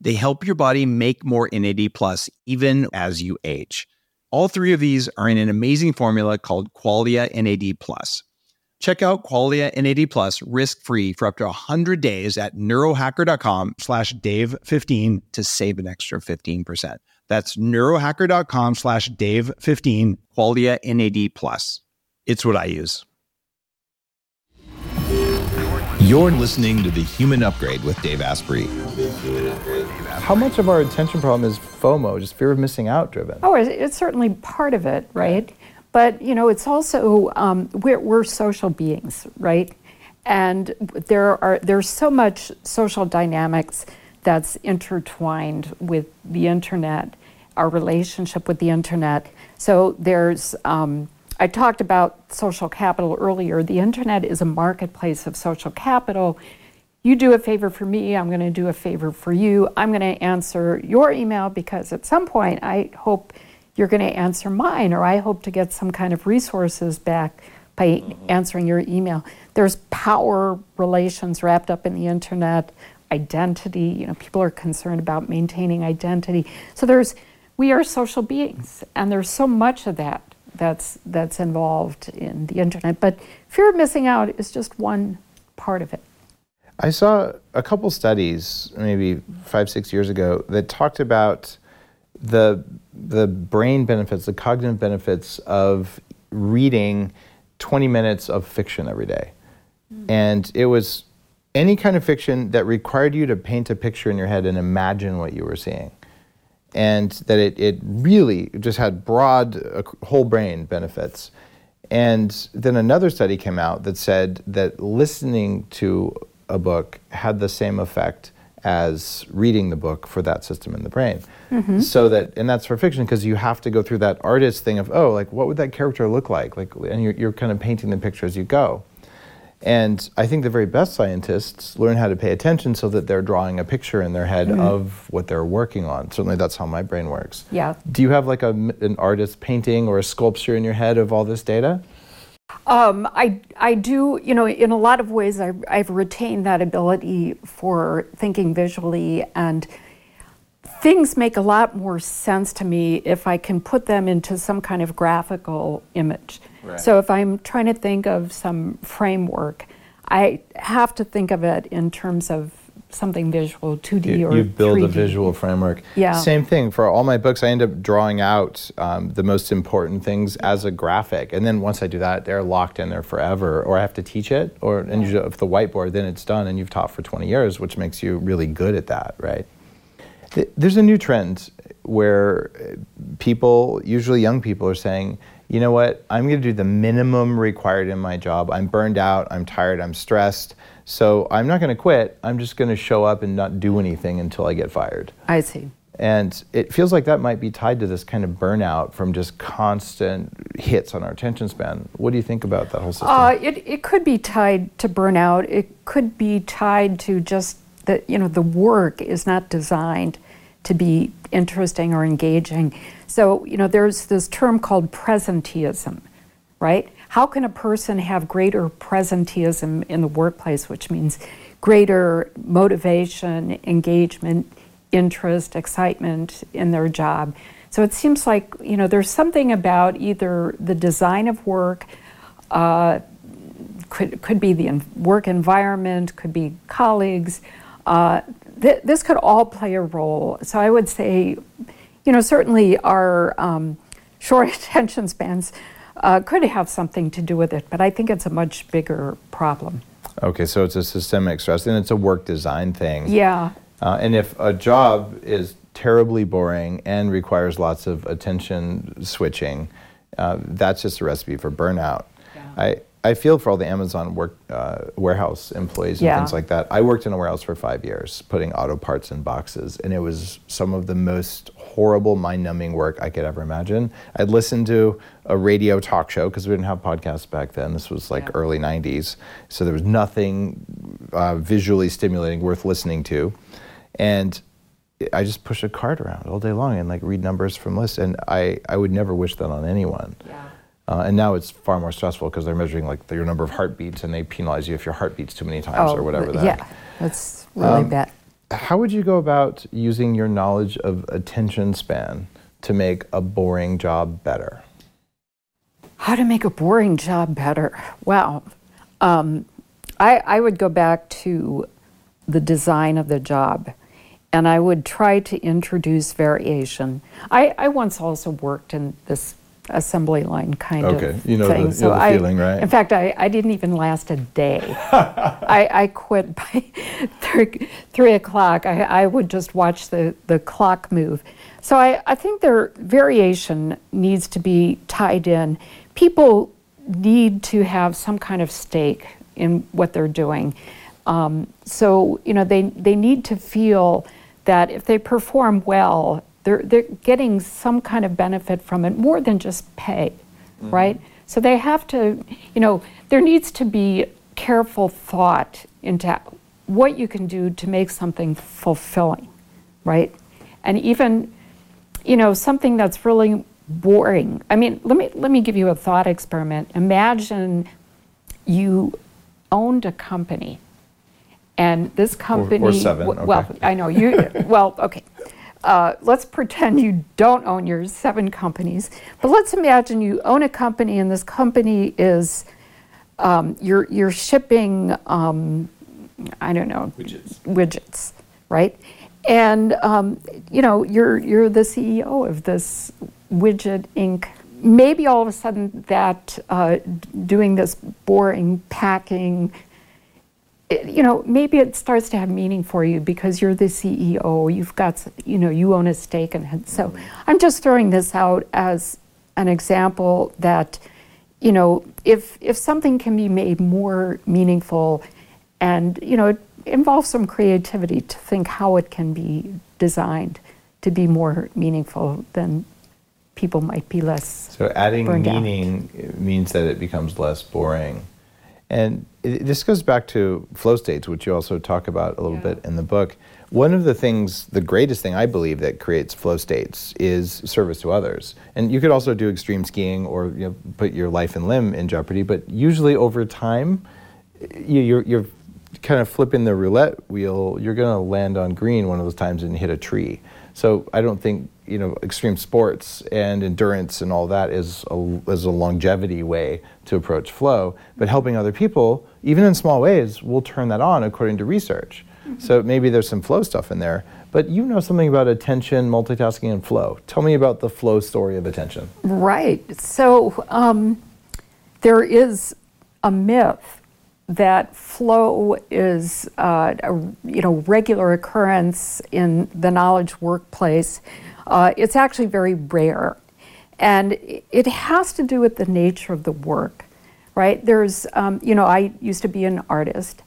They help your body make more NAD plus even as you age. All three of these are in an amazing formula called Qualia NAD plus. Check out Qualia NAD plus risk-free for up to 100 days at neurohacker.com slash Dave15 to save an extra 15%. That's neurohacker.com slash Dave15, Qualia NAD plus. It's what I use. You're listening to The Human Upgrade with Dave Asprey. How much of our attention problem is FOMO, just fear of missing out driven? Oh, it's certainly part of it, right? But you know, it's also um, we're, we're social beings, right? And there are there's so much social dynamics that's intertwined with the internet, our relationship with the internet. So there's um, I talked about social capital earlier. The internet is a marketplace of social capital. You do a favor for me, I'm going to do a favor for you. I'm going to answer your email because at some point I hope you're going to answer mine, or I hope to get some kind of resources back by mm-hmm. answering your email. There's power relations wrapped up in the internet, identity. You know, people are concerned about maintaining identity. So there's we are social beings, and there's so much of that that's that's involved in the internet. But fear of missing out is just one part of it. I saw a couple studies, maybe five, six years ago, that talked about the the brain benefits, the cognitive benefits of reading 20 minutes of fiction every day. Mm. And it was any kind of fiction that required you to paint a picture in your head and imagine what you were seeing and that it, it really just had broad uh, whole brain benefits. And then another study came out that said that listening to a book had the same effect as reading the book for that system in the brain. Mm-hmm. So that, and that's for fiction because you have to go through that artist thing of, oh, like what would that character look like? Like, and you're, you're kind of painting the picture as you go. And I think the very best scientists learn how to pay attention so that they're drawing a picture in their head mm-hmm. of what they're working on. Certainly, that's how my brain works. Yeah. Do you have like a, an artist painting or a sculpture in your head of all this data? Um, I, I do, you know, in a lot of ways, I, I've retained that ability for thinking visually, and things make a lot more sense to me if I can put them into some kind of graphical image. So if I'm trying to think of some framework, I have to think of it in terms of something visual, 2D you, or you build 3D. a visual framework. Yeah. Same thing for all my books. I end up drawing out um, the most important things as a graphic, and then once I do that, they're locked in there forever. Or I have to teach it, or and you, if the whiteboard, then it's done, and you've taught for 20 years, which makes you really good at that, right? There's a new trend where people, usually young people, are saying you know what, I'm going to do the minimum required in my job. I'm burned out, I'm tired, I'm stressed. So I'm not going to quit. I'm just going to show up and not do anything until I get fired. I see. And it feels like that might be tied to this kind of burnout from just constant hits on our attention span. What do you think about that whole system? Uh, it, it could be tied to burnout. It could be tied to just that, you know, the work is not designed to be interesting or engaging. So, you know, there's this term called presenteeism, right? How can a person have greater presenteeism in the workplace, which means greater motivation, engagement, interest, excitement in their job? So it seems like, you know, there's something about either the design of work, uh, could, could be the work environment, could be colleagues, uh, th- this could all play a role. So I would say, you know, certainly our um, short attention spans uh, could have something to do with it, but I think it's a much bigger problem. Okay, so it's a systemic stress, and it's a work design thing. Yeah. Uh, and if a job is terribly boring and requires lots of attention switching, uh, that's just a recipe for burnout. Yeah. I, I feel for all the Amazon work uh, warehouse employees and yeah. things like that. I worked in a warehouse for five years, putting auto parts in boxes, and it was some of the most horrible, mind-numbing work I could ever imagine. I'd listen to a radio talk show because we didn't have podcasts back then. This was like yeah. early '90s, so there was nothing uh, visually stimulating worth listening to, and I just push a card around all day long and like read numbers from lists, and I I would never wish that on anyone. Yeah. Uh, and now it's far more stressful because they're measuring like your number of heartbeats and they penalize you if your heart beats too many times oh, or whatever that. Yeah, that's really um, bad. How would you go about using your knowledge of attention span to make a boring job better? How to make a boring job better? Well, um, I, I would go back to the design of the job and I would try to introduce variation. I, I once also worked in this assembly line kind of Okay, you know the- thing. you know the I, feeling, right? In fact, I, I didn't even last a day. I, I quit by three, three o'clock. I, I would just watch the, the clock move. So I, I think their variation needs to be tied in. People need to have some kind of stake in what they're doing. Um, so, you know, they, they need to feel that if they perform well, they're, they're getting some kind of benefit from it more than just pay, mm-hmm. right? So they have to, you know, there needs to be careful thought into what you can do to make something fulfilling, right? And even, you know, something that's really boring. I mean, let me let me give you a thought experiment. Imagine you owned a company and this company or seven, w- well i know you well okay uh, let's pretend you don't own your seven companies but let's imagine you own a company and this company is um, you're, you're shipping um, i don't know widgets, widgets right? And um, you know you're, you're the ceo of this widget inc. Maybe all of a sudden that uh, doing this boring packing it- you know, maybe it starts to have meaning for you because you're the CEO, you've got, you know, you own a stake in it. So mm-hmm. I'm just throwing this out as an example that, you know, if, if something can be made more meaningful and, you know, it involves some creativity to think how it can be designed to be more meaningful, then people might be less So adding meaning means that it becomes less boring. And it, this goes back to flow states, which you also talk about a little Yeah. bit in the book. One of the things, the greatest thing I believe that creates flow states is service to others. And you could also do extreme skiing or you know, put your life and limb in jeopardy, but usually over time, you, you're, you're kind of flipping the roulette wheel, you're going to land on green one of those times and hit a tree. So I don't think you know extreme sports and endurance and all that is a, is a longevity way to approach flow. But helping other people, even in small ways, will turn that on according to research. So maybe there's some flow stuff in there. But you know something about attention, multitasking, and flow. Tell me about the flow story of attention. Right. So um, there is a myth that flow is uh, a you know regular occurrence in the knowledge workplace. Uh, it's actually very rare, and it has to do with the nature of the work. Right. There's um, you know I used to be an artist.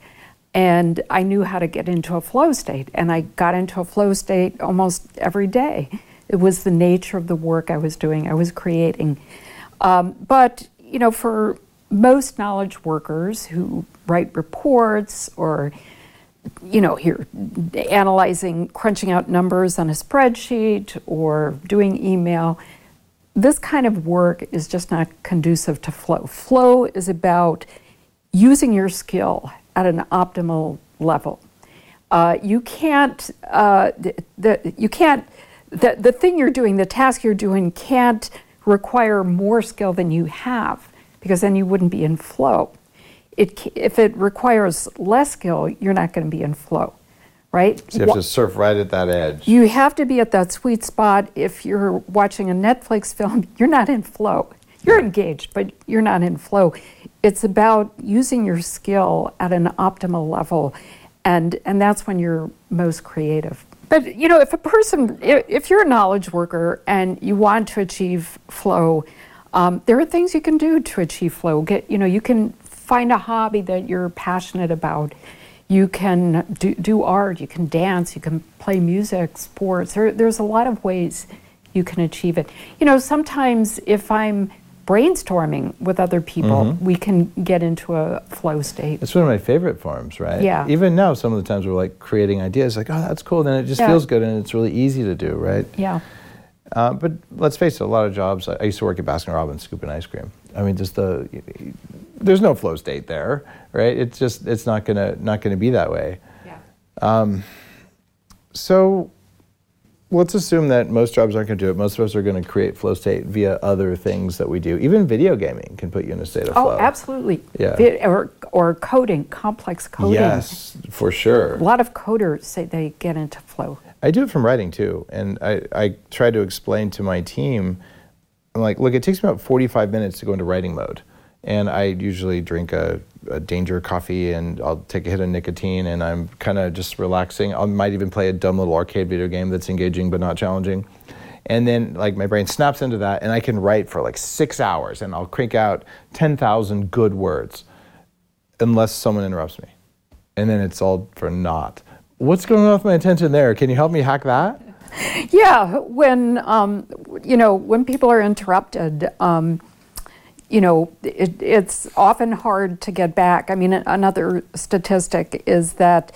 And I knew how to get into a flow state, and I got into a flow state almost every day. It was the nature of the work I was doing, I was creating. Um, but, you know, for most knowledge workers who write reports or, you know, here analyzing, crunching out numbers on a spreadsheet or doing email, this kind of work is just not conducive to flow. Flow is about using your skill at an optimal level. Uh, you can't, uh, the, you can't, the, the thing you're doing, the task you're doing can't require more skill than you have because then you wouldn't be in flow. It, if it requires less skill, you're not going to be in flow, right? So you have to surf right at that edge. you have to be at that sweet spot. If you're watching a Netflix film, you're not in flow. You're engaged, but you're not in flow. It's about using your skill at an optimal level, and, and that's when you're most creative. But you know, if a person, if, if you're a knowledge worker and you want to achieve flow, um, there are things you can do to achieve flow. Get, you know, you can find a hobby that you're passionate about. You can do, do art, you can dance, you can play music, sports. There, there's a lot of ways you can achieve it. You know, sometimes if I'm brainstorming with other people, we can get into a flow state. It's one of my favorite forms, right? Yeah. Even now, some of the times we're like creating ideas, like, oh, that's cool. Then it just Yeah. feels good and it's really easy to do, right? Yeah. Uh, but let's face it, a lot of jobs. I used to work at Baskin Robbins scooping ice cream. I mean, just the there's no flow state there, right? It's just it's not gonna not gonna be that way. Yeah. Um, so let's assume that most jobs aren't going to do it. Most of us are going to create flow state via other things that we do. Even video gaming can put you in a state of Oh, flow. Oh, absolutely. Yeah. Or, or coding, complex coding. Yes, for sure. A lot of coders say they get into flow. I do it from writing too, and I, I try to explain to my team I'm like, look, it takes me about 45 minutes to go into writing mode. And I usually drink a, a danger coffee and I'll take a hit of nicotine and I'm kind of just relaxing. I might even play a dumb little arcade video game that's engaging but not challenging. And then like my brain snaps into that and I can write for like six hours and I'll crank out 10,000 good words unless someone interrupts me. And then it's all for naught. What's going on with my attention there? Can you help me hack that? Yeah, when um, you know when people are interrupted, um, you know it, it's often hard to get back. I mean, another statistic is that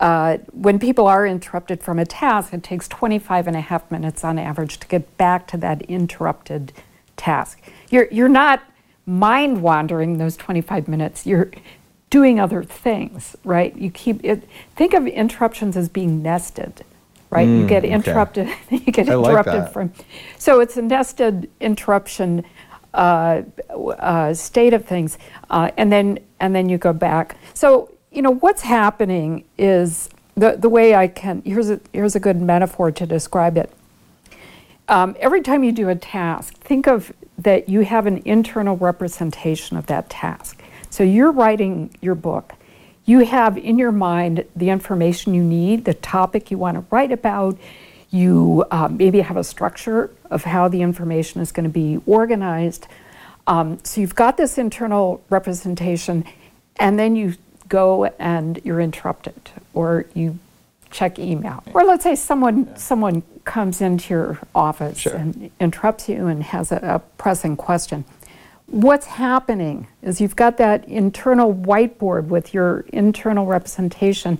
uh, when people are interrupted from a task, it takes 25 and a half minutes on average to get back to that interrupted task. You're you're not mind wandering those 25 minutes. You're doing other things, right? You keep it. Think of interruptions as being nested right? you get interrupted, okay. you get I like interrupted that. from. So it's a nested interruption state of things, uh, and then and then you go back. So you know what's happening is the the way I can here's a here's a good metaphor to describe it. Um, every time you do a task, think of that you have an internal representation of that task. So you're writing your book you have in your mind the information you need, the topic you want to write about. You uh, maybe have a structure of how the information is going to be organized. Um, so you've got this internal representation, and then you go and you're interrupted, or you check email, or let's say someone someone comes into your office Sure. and interrupts you and has a, a pressing question what's happening is you've got that internal whiteboard with your internal representation.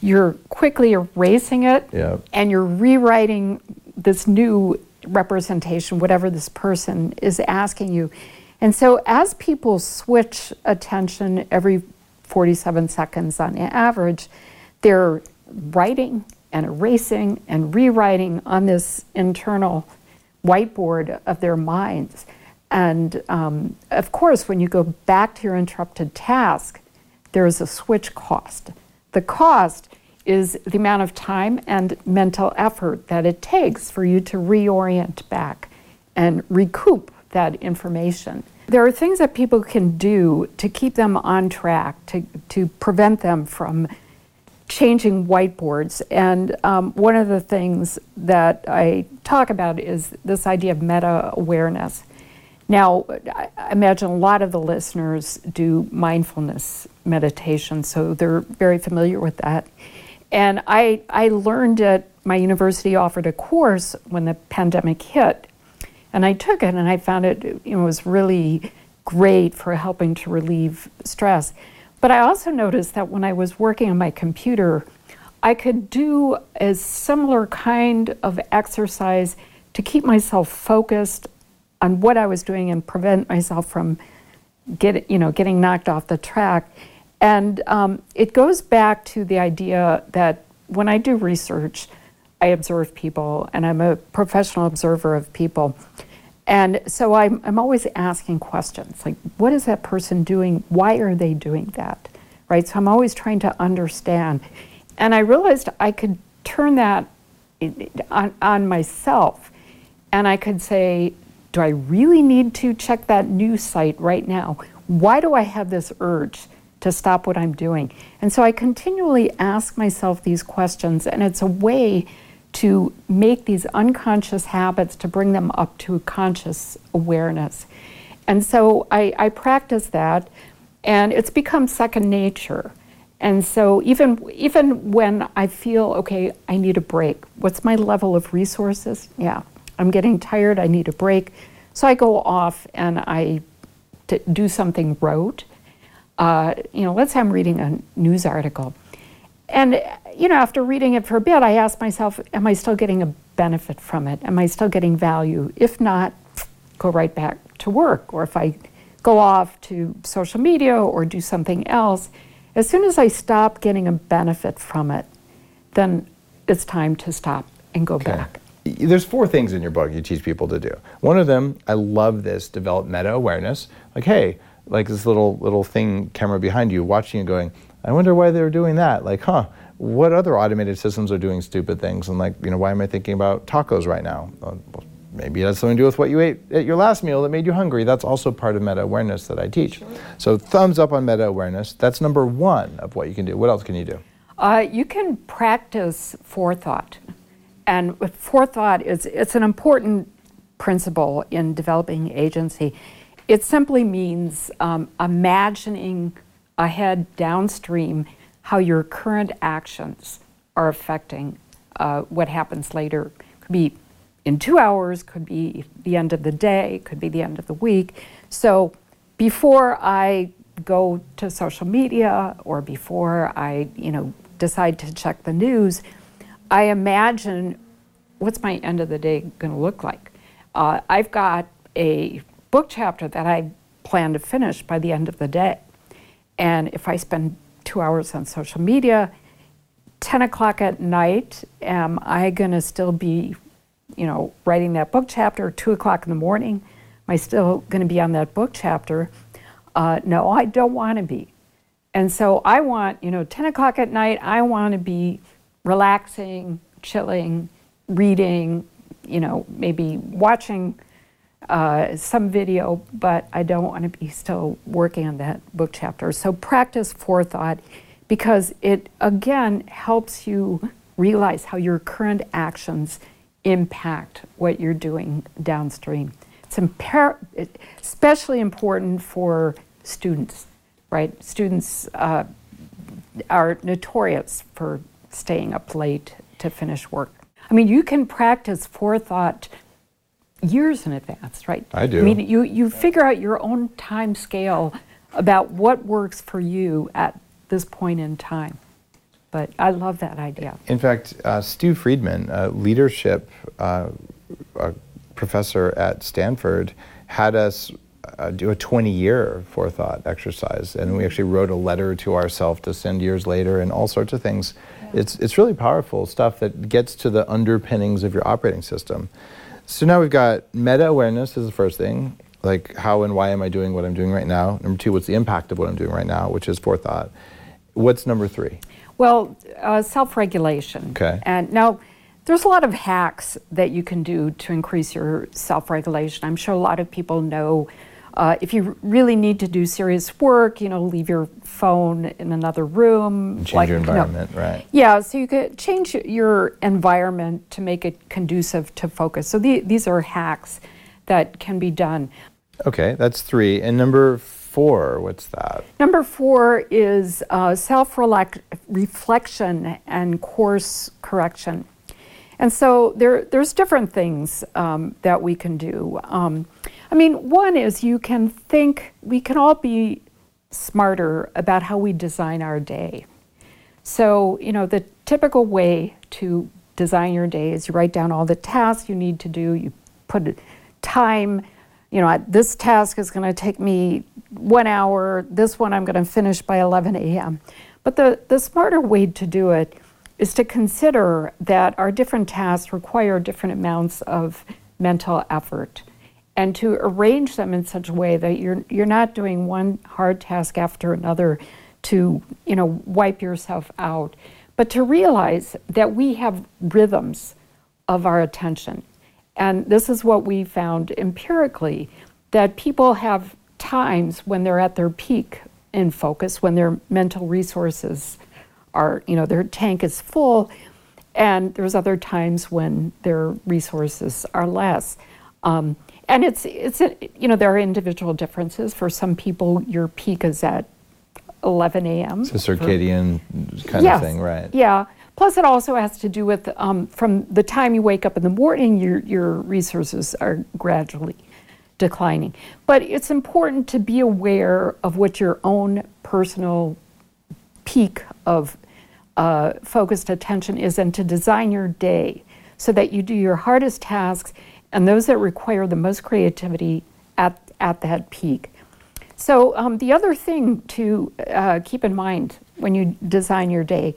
You're quickly erasing it Yeah. and you're rewriting this new representation, whatever this person is asking you. And so as people switch attention every 47 seconds on average, they're writing and erasing and rewriting on this internal whiteboard of their minds. And um, of course, when you go back to your interrupted task, there is a switch cost. The cost is the amount of time and mental effort that it takes for you to reorient back and recoup that information. There are things that people can do to keep them on track, to, to prevent them from changing whiteboards. And um, one of the things that I talk about is this idea of meta awareness. Now, I imagine a lot of the listeners do mindfulness meditation, so they're very familiar with that. And I, I learned it, my university offered a course when the pandemic hit. And I took it and I found it, know, was really great for helping to relieve stress. But I also noticed that when I was working on my computer, I could do a similar kind of exercise to keep myself focused on what I was doing and prevent myself from get, you know, getting knocked off the track. And um, it goes back to the idea that when I do research, I observe people and I'm a professional observer of people. And so I'm, I'm always asking questions like, what is that person doing? Why are they doing that? Right? So I'm always trying to understand. And I realized I could turn that on, on myself and I could say, do I really need to check that news site right now? Why do I have this urge to stop what I'm doing? And so I continually ask myself these questions, and it's a way to make these unconscious habits to bring them up to conscious awareness. And so I, I practice that, and it's become second nature. And so even even when I feel okay, I need a break. What's my level of resources? Yeah, I'm getting tired. I need a break. So I go off and I t- do something rote. Uh, you know, let's say I'm reading a news article, and you know, after reading it for a bit, I ask myself, am I still getting a benefit from it? Am I still getting value? If not, go right back to work. Or if I go off to social media or do something else, as soon as I stop getting a benefit from it, then it's time to stop and go back. There's four things in your book you teach people to do. One of them, I love this, develop meta awareness. Like, hey, like this little little thing camera behind you watching and going, I wonder why they're doing that. Like, huh, what other automated systems are doing stupid things? And like, you know, why am I thinking about tacos right now? Uh, well, maybe it has something to do with what you ate at your last meal that made you hungry. That's also part of meta awareness that I teach. So, thumbs up on meta awareness. That's number one of what you can do. What else can you do? Uh, you can practice forethought. And forethought is it's an important principle in developing agency. It simply means um, imagining ahead downstream how your current actions are affecting uh, what happens later. Could be in two hours, could be the end of the day, could be the end of the week. So before I go to social media or before I, you know, decide to check the news, I imagine what's my end of the day going to look like. Uh, I've got a book chapter that I plan to finish by the end of the day. And if I spend two hours on social media, 10 o'clock at night, am I going to still be, you know, writing that book chapter? Two o'clock in the morning, am I still going to be on that book chapter? Uh, no, I don't want to be. And so I want, you know, 10 o'clock at night, I want to be relaxing, chilling, reading, you know, maybe watching uh, some video, but I don't want to be still working on that book chapter. So practice forethought because it again helps you realize how your current actions impact what you're doing downstream. It's impar- especially important for students, right? Students uh, are notorious for staying up late to finish work. I mean, you can practice forethought years in advance, right? I do. I mean, you, you figure out your own time scale about what works for you at this point in time. But I love that idea. In fact, uh, Stu Friedman, a leadership uh, a professor at Stanford, had us uh, do a 20 year forethought exercise. And we actually wrote a letter to ourselves to send years later and all sorts of things. It's, it's really powerful stuff that gets to the underpinnings of your operating system. So now we've got meta awareness is the first thing, like how and why am I doing what I'm doing right now? Number two, what's the impact of what I'm doing right now, which is forethought. What's number three? Well, uh, self regulation. Okay. And now, there's a lot of hacks that you can do to increase your self regulation. I'm sure a lot of people know uh, if you really need to do serious work, you know, leave your phone in another room. Change like, your environment, you know, right? Yeah, so you could change your environment to make it conducive to focus. So the, these are hacks that can be done. Okay, that's three. And number four, what's that? Number four is uh, self reflection and course correction. And so there, there's different things um, that we can do. Um, I mean, one is you can think, we can all be smarter about how we design our day. So, you know, the typical way to design your day is you write down all the tasks you need to do, you put time, you know, this task is going to take me one hour, this one I'm going to finish by 11 a.m. But the, the smarter way to do it is to consider that our different tasks require different amounts of mental effort and to arrange them in such a way that you're you're not doing one hard task after another to you know wipe yourself out but to realize that we have rhythms of our attention. And this is what we found empirically that people have times when they're at their peak in focus when their mental resources are you know their tank is full and there's other times when their resources are less. Um, and it's it's you know there are individual differences. For some people, your peak is at 11 a.m. It's a circadian For, kind yes, of thing, right? Yeah. Plus, it also has to do with um, from the time you wake up in the morning, your your resources are gradually declining. But it's important to be aware of what your own personal peak of uh, focused attention is, and to design your day so that you do your hardest tasks and those that require the most creativity at, at that peak. So, um, the other thing to uh, keep in mind when you design your day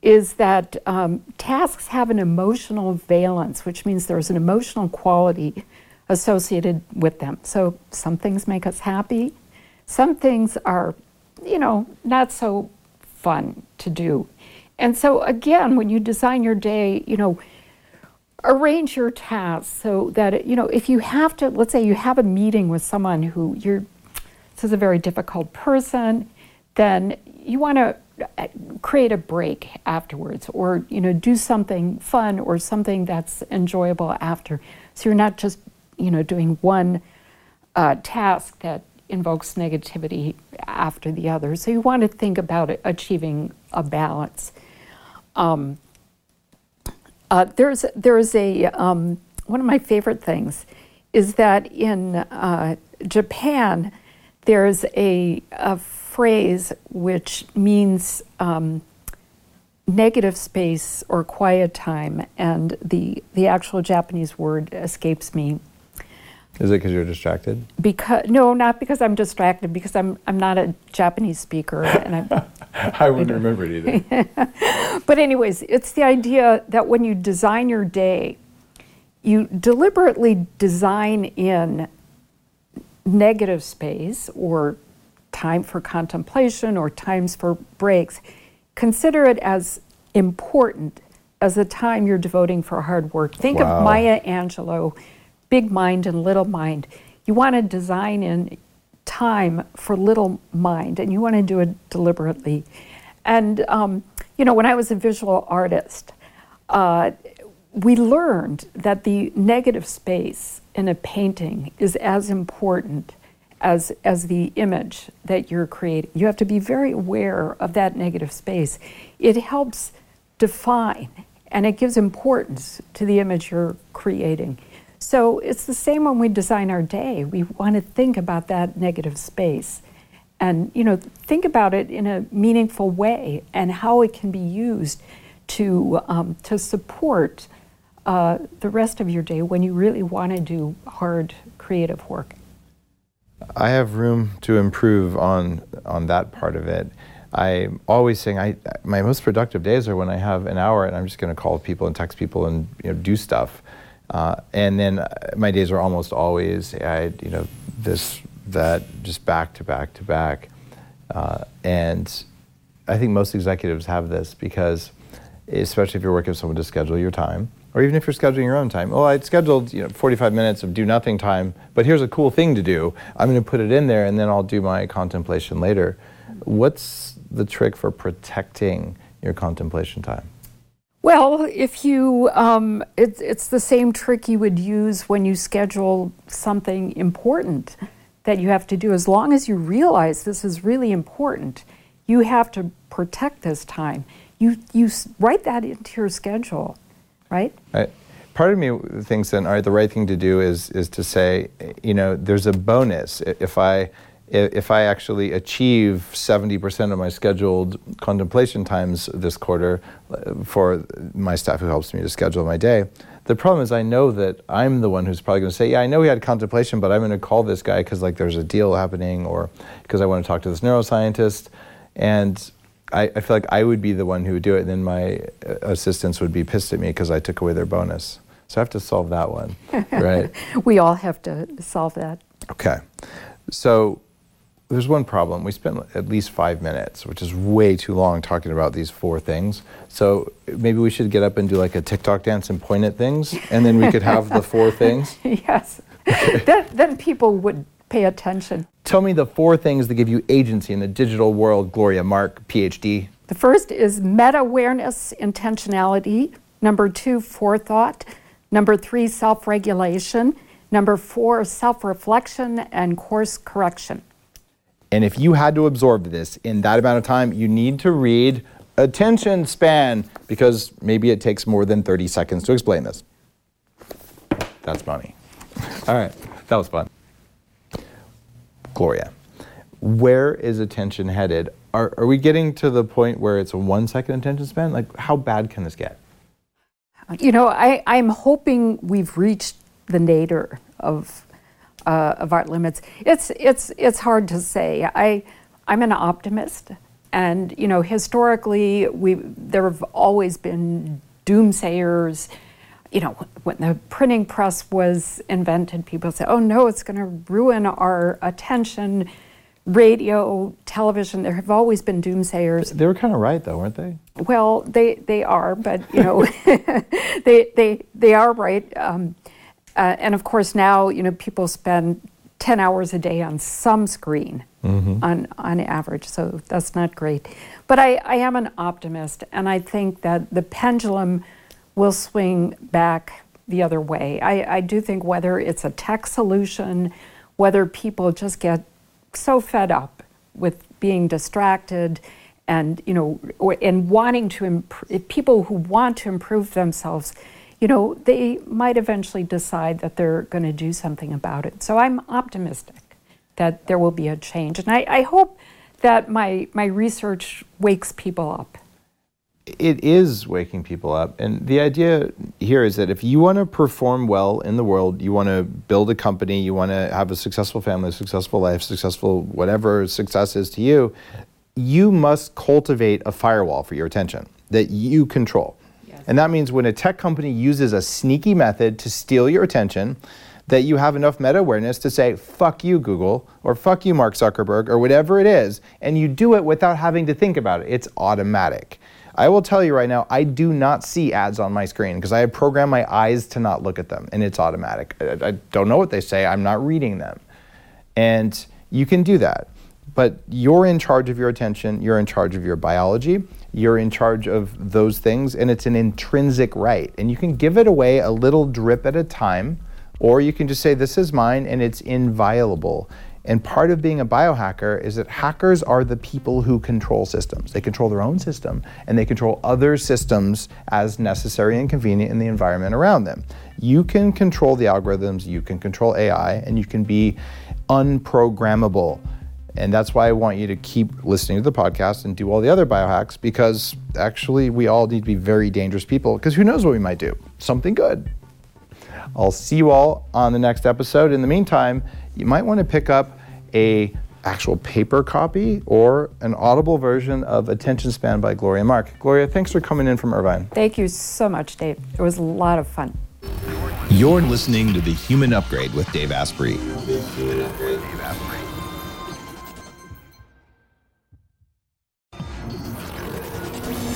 is that um, tasks have an emotional valence, which means there's an emotional quality associated with them. So, some things make us happy, some things are, you know, not so fun to do. And so, again, when you design your day, you know, arrange your tasks so that you know if you have to let's say you have a meeting with someone who you're this is a very difficult person then you want to uh, create a break afterwards or you know do something fun or something that's enjoyable after. So you're not just you know doing one uh, task that invokes negativity after the other. So you want to think about it, achieving a balance. Um, uh, there's there's a um, one of my favorite things is that in uh, Japan there's a, a, phrase which means um, negative space or quiet time, and the the actual Japanese word escapes me. Is it because you're distracted? Because no, not because I'm distracted. Because I'm I'm not a Japanese speaker, and I'm. I wouldn't remember it either. but anyways, it's the idea that when you design your day, you deliberately design in negative space or time for contemplation or times for breaks. Consider it as important as the time you're devoting for hard work. Think wow. of Maya Angelou big mind and little mind. You want to design in time for little mind, and you want to do it deliberately. And, um, you know, when I was a visual artist, uh, we learned that the negative space in a painting is as important as, as the image that you're creating. You have to be very aware of that negative space. It helps define and it gives importance to the image you're creating. So it's the same when we design our day. We want to think about that negative space and you know think about it in a meaningful way and how it can be used to um, to support uh, the rest of your day when you really want to do hard creative work. I have room to improve on on that part of it. I'm always saying I my most productive days are when I have an hour and I'm just going to call people and text people and you know do stuff. Uh, and then uh, my days are almost always, I, you know, this, that, just back to back to back. Uh, and I think most executives have this because, especially if you're working with someone to schedule your time, or even if you're scheduling your own time. Oh, I scheduled you know 45 minutes of do nothing time, but here's a cool thing to do. I'm going to put it in there, and then I'll do my contemplation later. What's the trick for protecting your contemplation time? Well, if you, um, it, it's the same trick you would use when you schedule something important that you have to do. As long as you realize this is really important, you have to protect this time. You, you write that into your schedule, right? Right. Part of me thinks then, all right, the right thing to do is is to say, you know, there's a bonus if I if I actually achieve 70% of my scheduled contemplation times this quarter uh, for my staff who helps me to schedule my day, the problem is I know that I'm the one who's probably going to say, yeah, I know we had contemplation, but I'm going to call this guy because like there's a deal happening or because I want to talk to this neuroscientist. And I, I, feel like I would be the one who would do it, and then my uh, assistants would be pissed at me because I took away their bonus. So I have to solve that one, right? we all have to solve that. Okay. So there's one problem. We spent at least five minutes, which is way too long talking about these four things. So maybe we should get up and do like a TikTok dance and point at things, and then we could have the four things. yes. then, then people would pay attention. Tell me the four things that give you agency in the digital world, Gloria Mark, PhD. The first is meta awareness, intentionality. Number two, forethought. Number three, self regulation. Number four, self reflection and course correction. And if you had to absorb this in that amount of time, you need to read attention span because maybe it takes more than 30 seconds to explain this. That's funny. All right, that was fun. Gloria, where is attention headed? Are, are we getting to the point where it's a one second attention span? Like, how bad can this get? You know, I, I'm hoping we've reached the nadir of uh, of art limits. It's it's it's hard to say. I I'm an optimist, and you know historically we there have always been doomsayers. You know, when the printing press was invented, people say, "Oh no, it's going to ruin our attention." radio, television, there have always been doomsayers. They were kind of right, though, weren't they? Well, they, they are, but you know, they, they, they are right. Um, uh, and of course, now you know people spend 10 hours a day on some screen mm-hmm. on, on average, so that's not great. But I, I am an optimist, and I think that the pendulum will swing back the other way. I, I do think whether it's a tech solution, whether people just get so fed up with being distracted and you know and wanting to imp- people who want to improve themselves you know they might eventually decide that they're going to do something about it so i'm optimistic that there will be a change and i, I hope that my my research wakes people up it is waking people up. And the idea here is that if you want to perform well in the world, you want to build a company, you want to have a successful family, successful life, successful whatever success is to you, you must cultivate a firewall for your attention that you control. And that means when a tech company uses a sneaky method to steal your attention, that you have enough meta awareness to say, fuck you, Google, or fuck you, Mark Zuckerberg, or whatever it is, and you do it without having to think about it. It's automatic. I will tell you right now, I do not see ads on my screen because I have programmed my eyes to not look at them and it's automatic. I, I don't know what they say, I'm not reading them. And you can do that. But you're in charge of your attention, you're in charge of your biology, you're in charge of those things, and it's an intrinsic right. And you can give it away a little drip at a time, or you can just say, This is mine and it's inviolable. And part of being a biohacker is that hackers are the people who control systems. They control their own system and they control other systems as necessary and convenient in the environment around them. You can control the algorithms, you can control AI, and you can be unprogrammable. And that's why I want you to keep listening to the podcast and do all the other biohacks because actually we all need to be very dangerous people because who knows what we might do? Something good. I'll see you all on the next episode. In the meantime, you might want to pick up a actual paper copy or an audible version of Attention Span by Gloria Mark. Gloria, thanks for coming in from Irvine. Thank you so much, Dave. It was a lot of fun. You're listening to The Human Upgrade with Dave Asprey.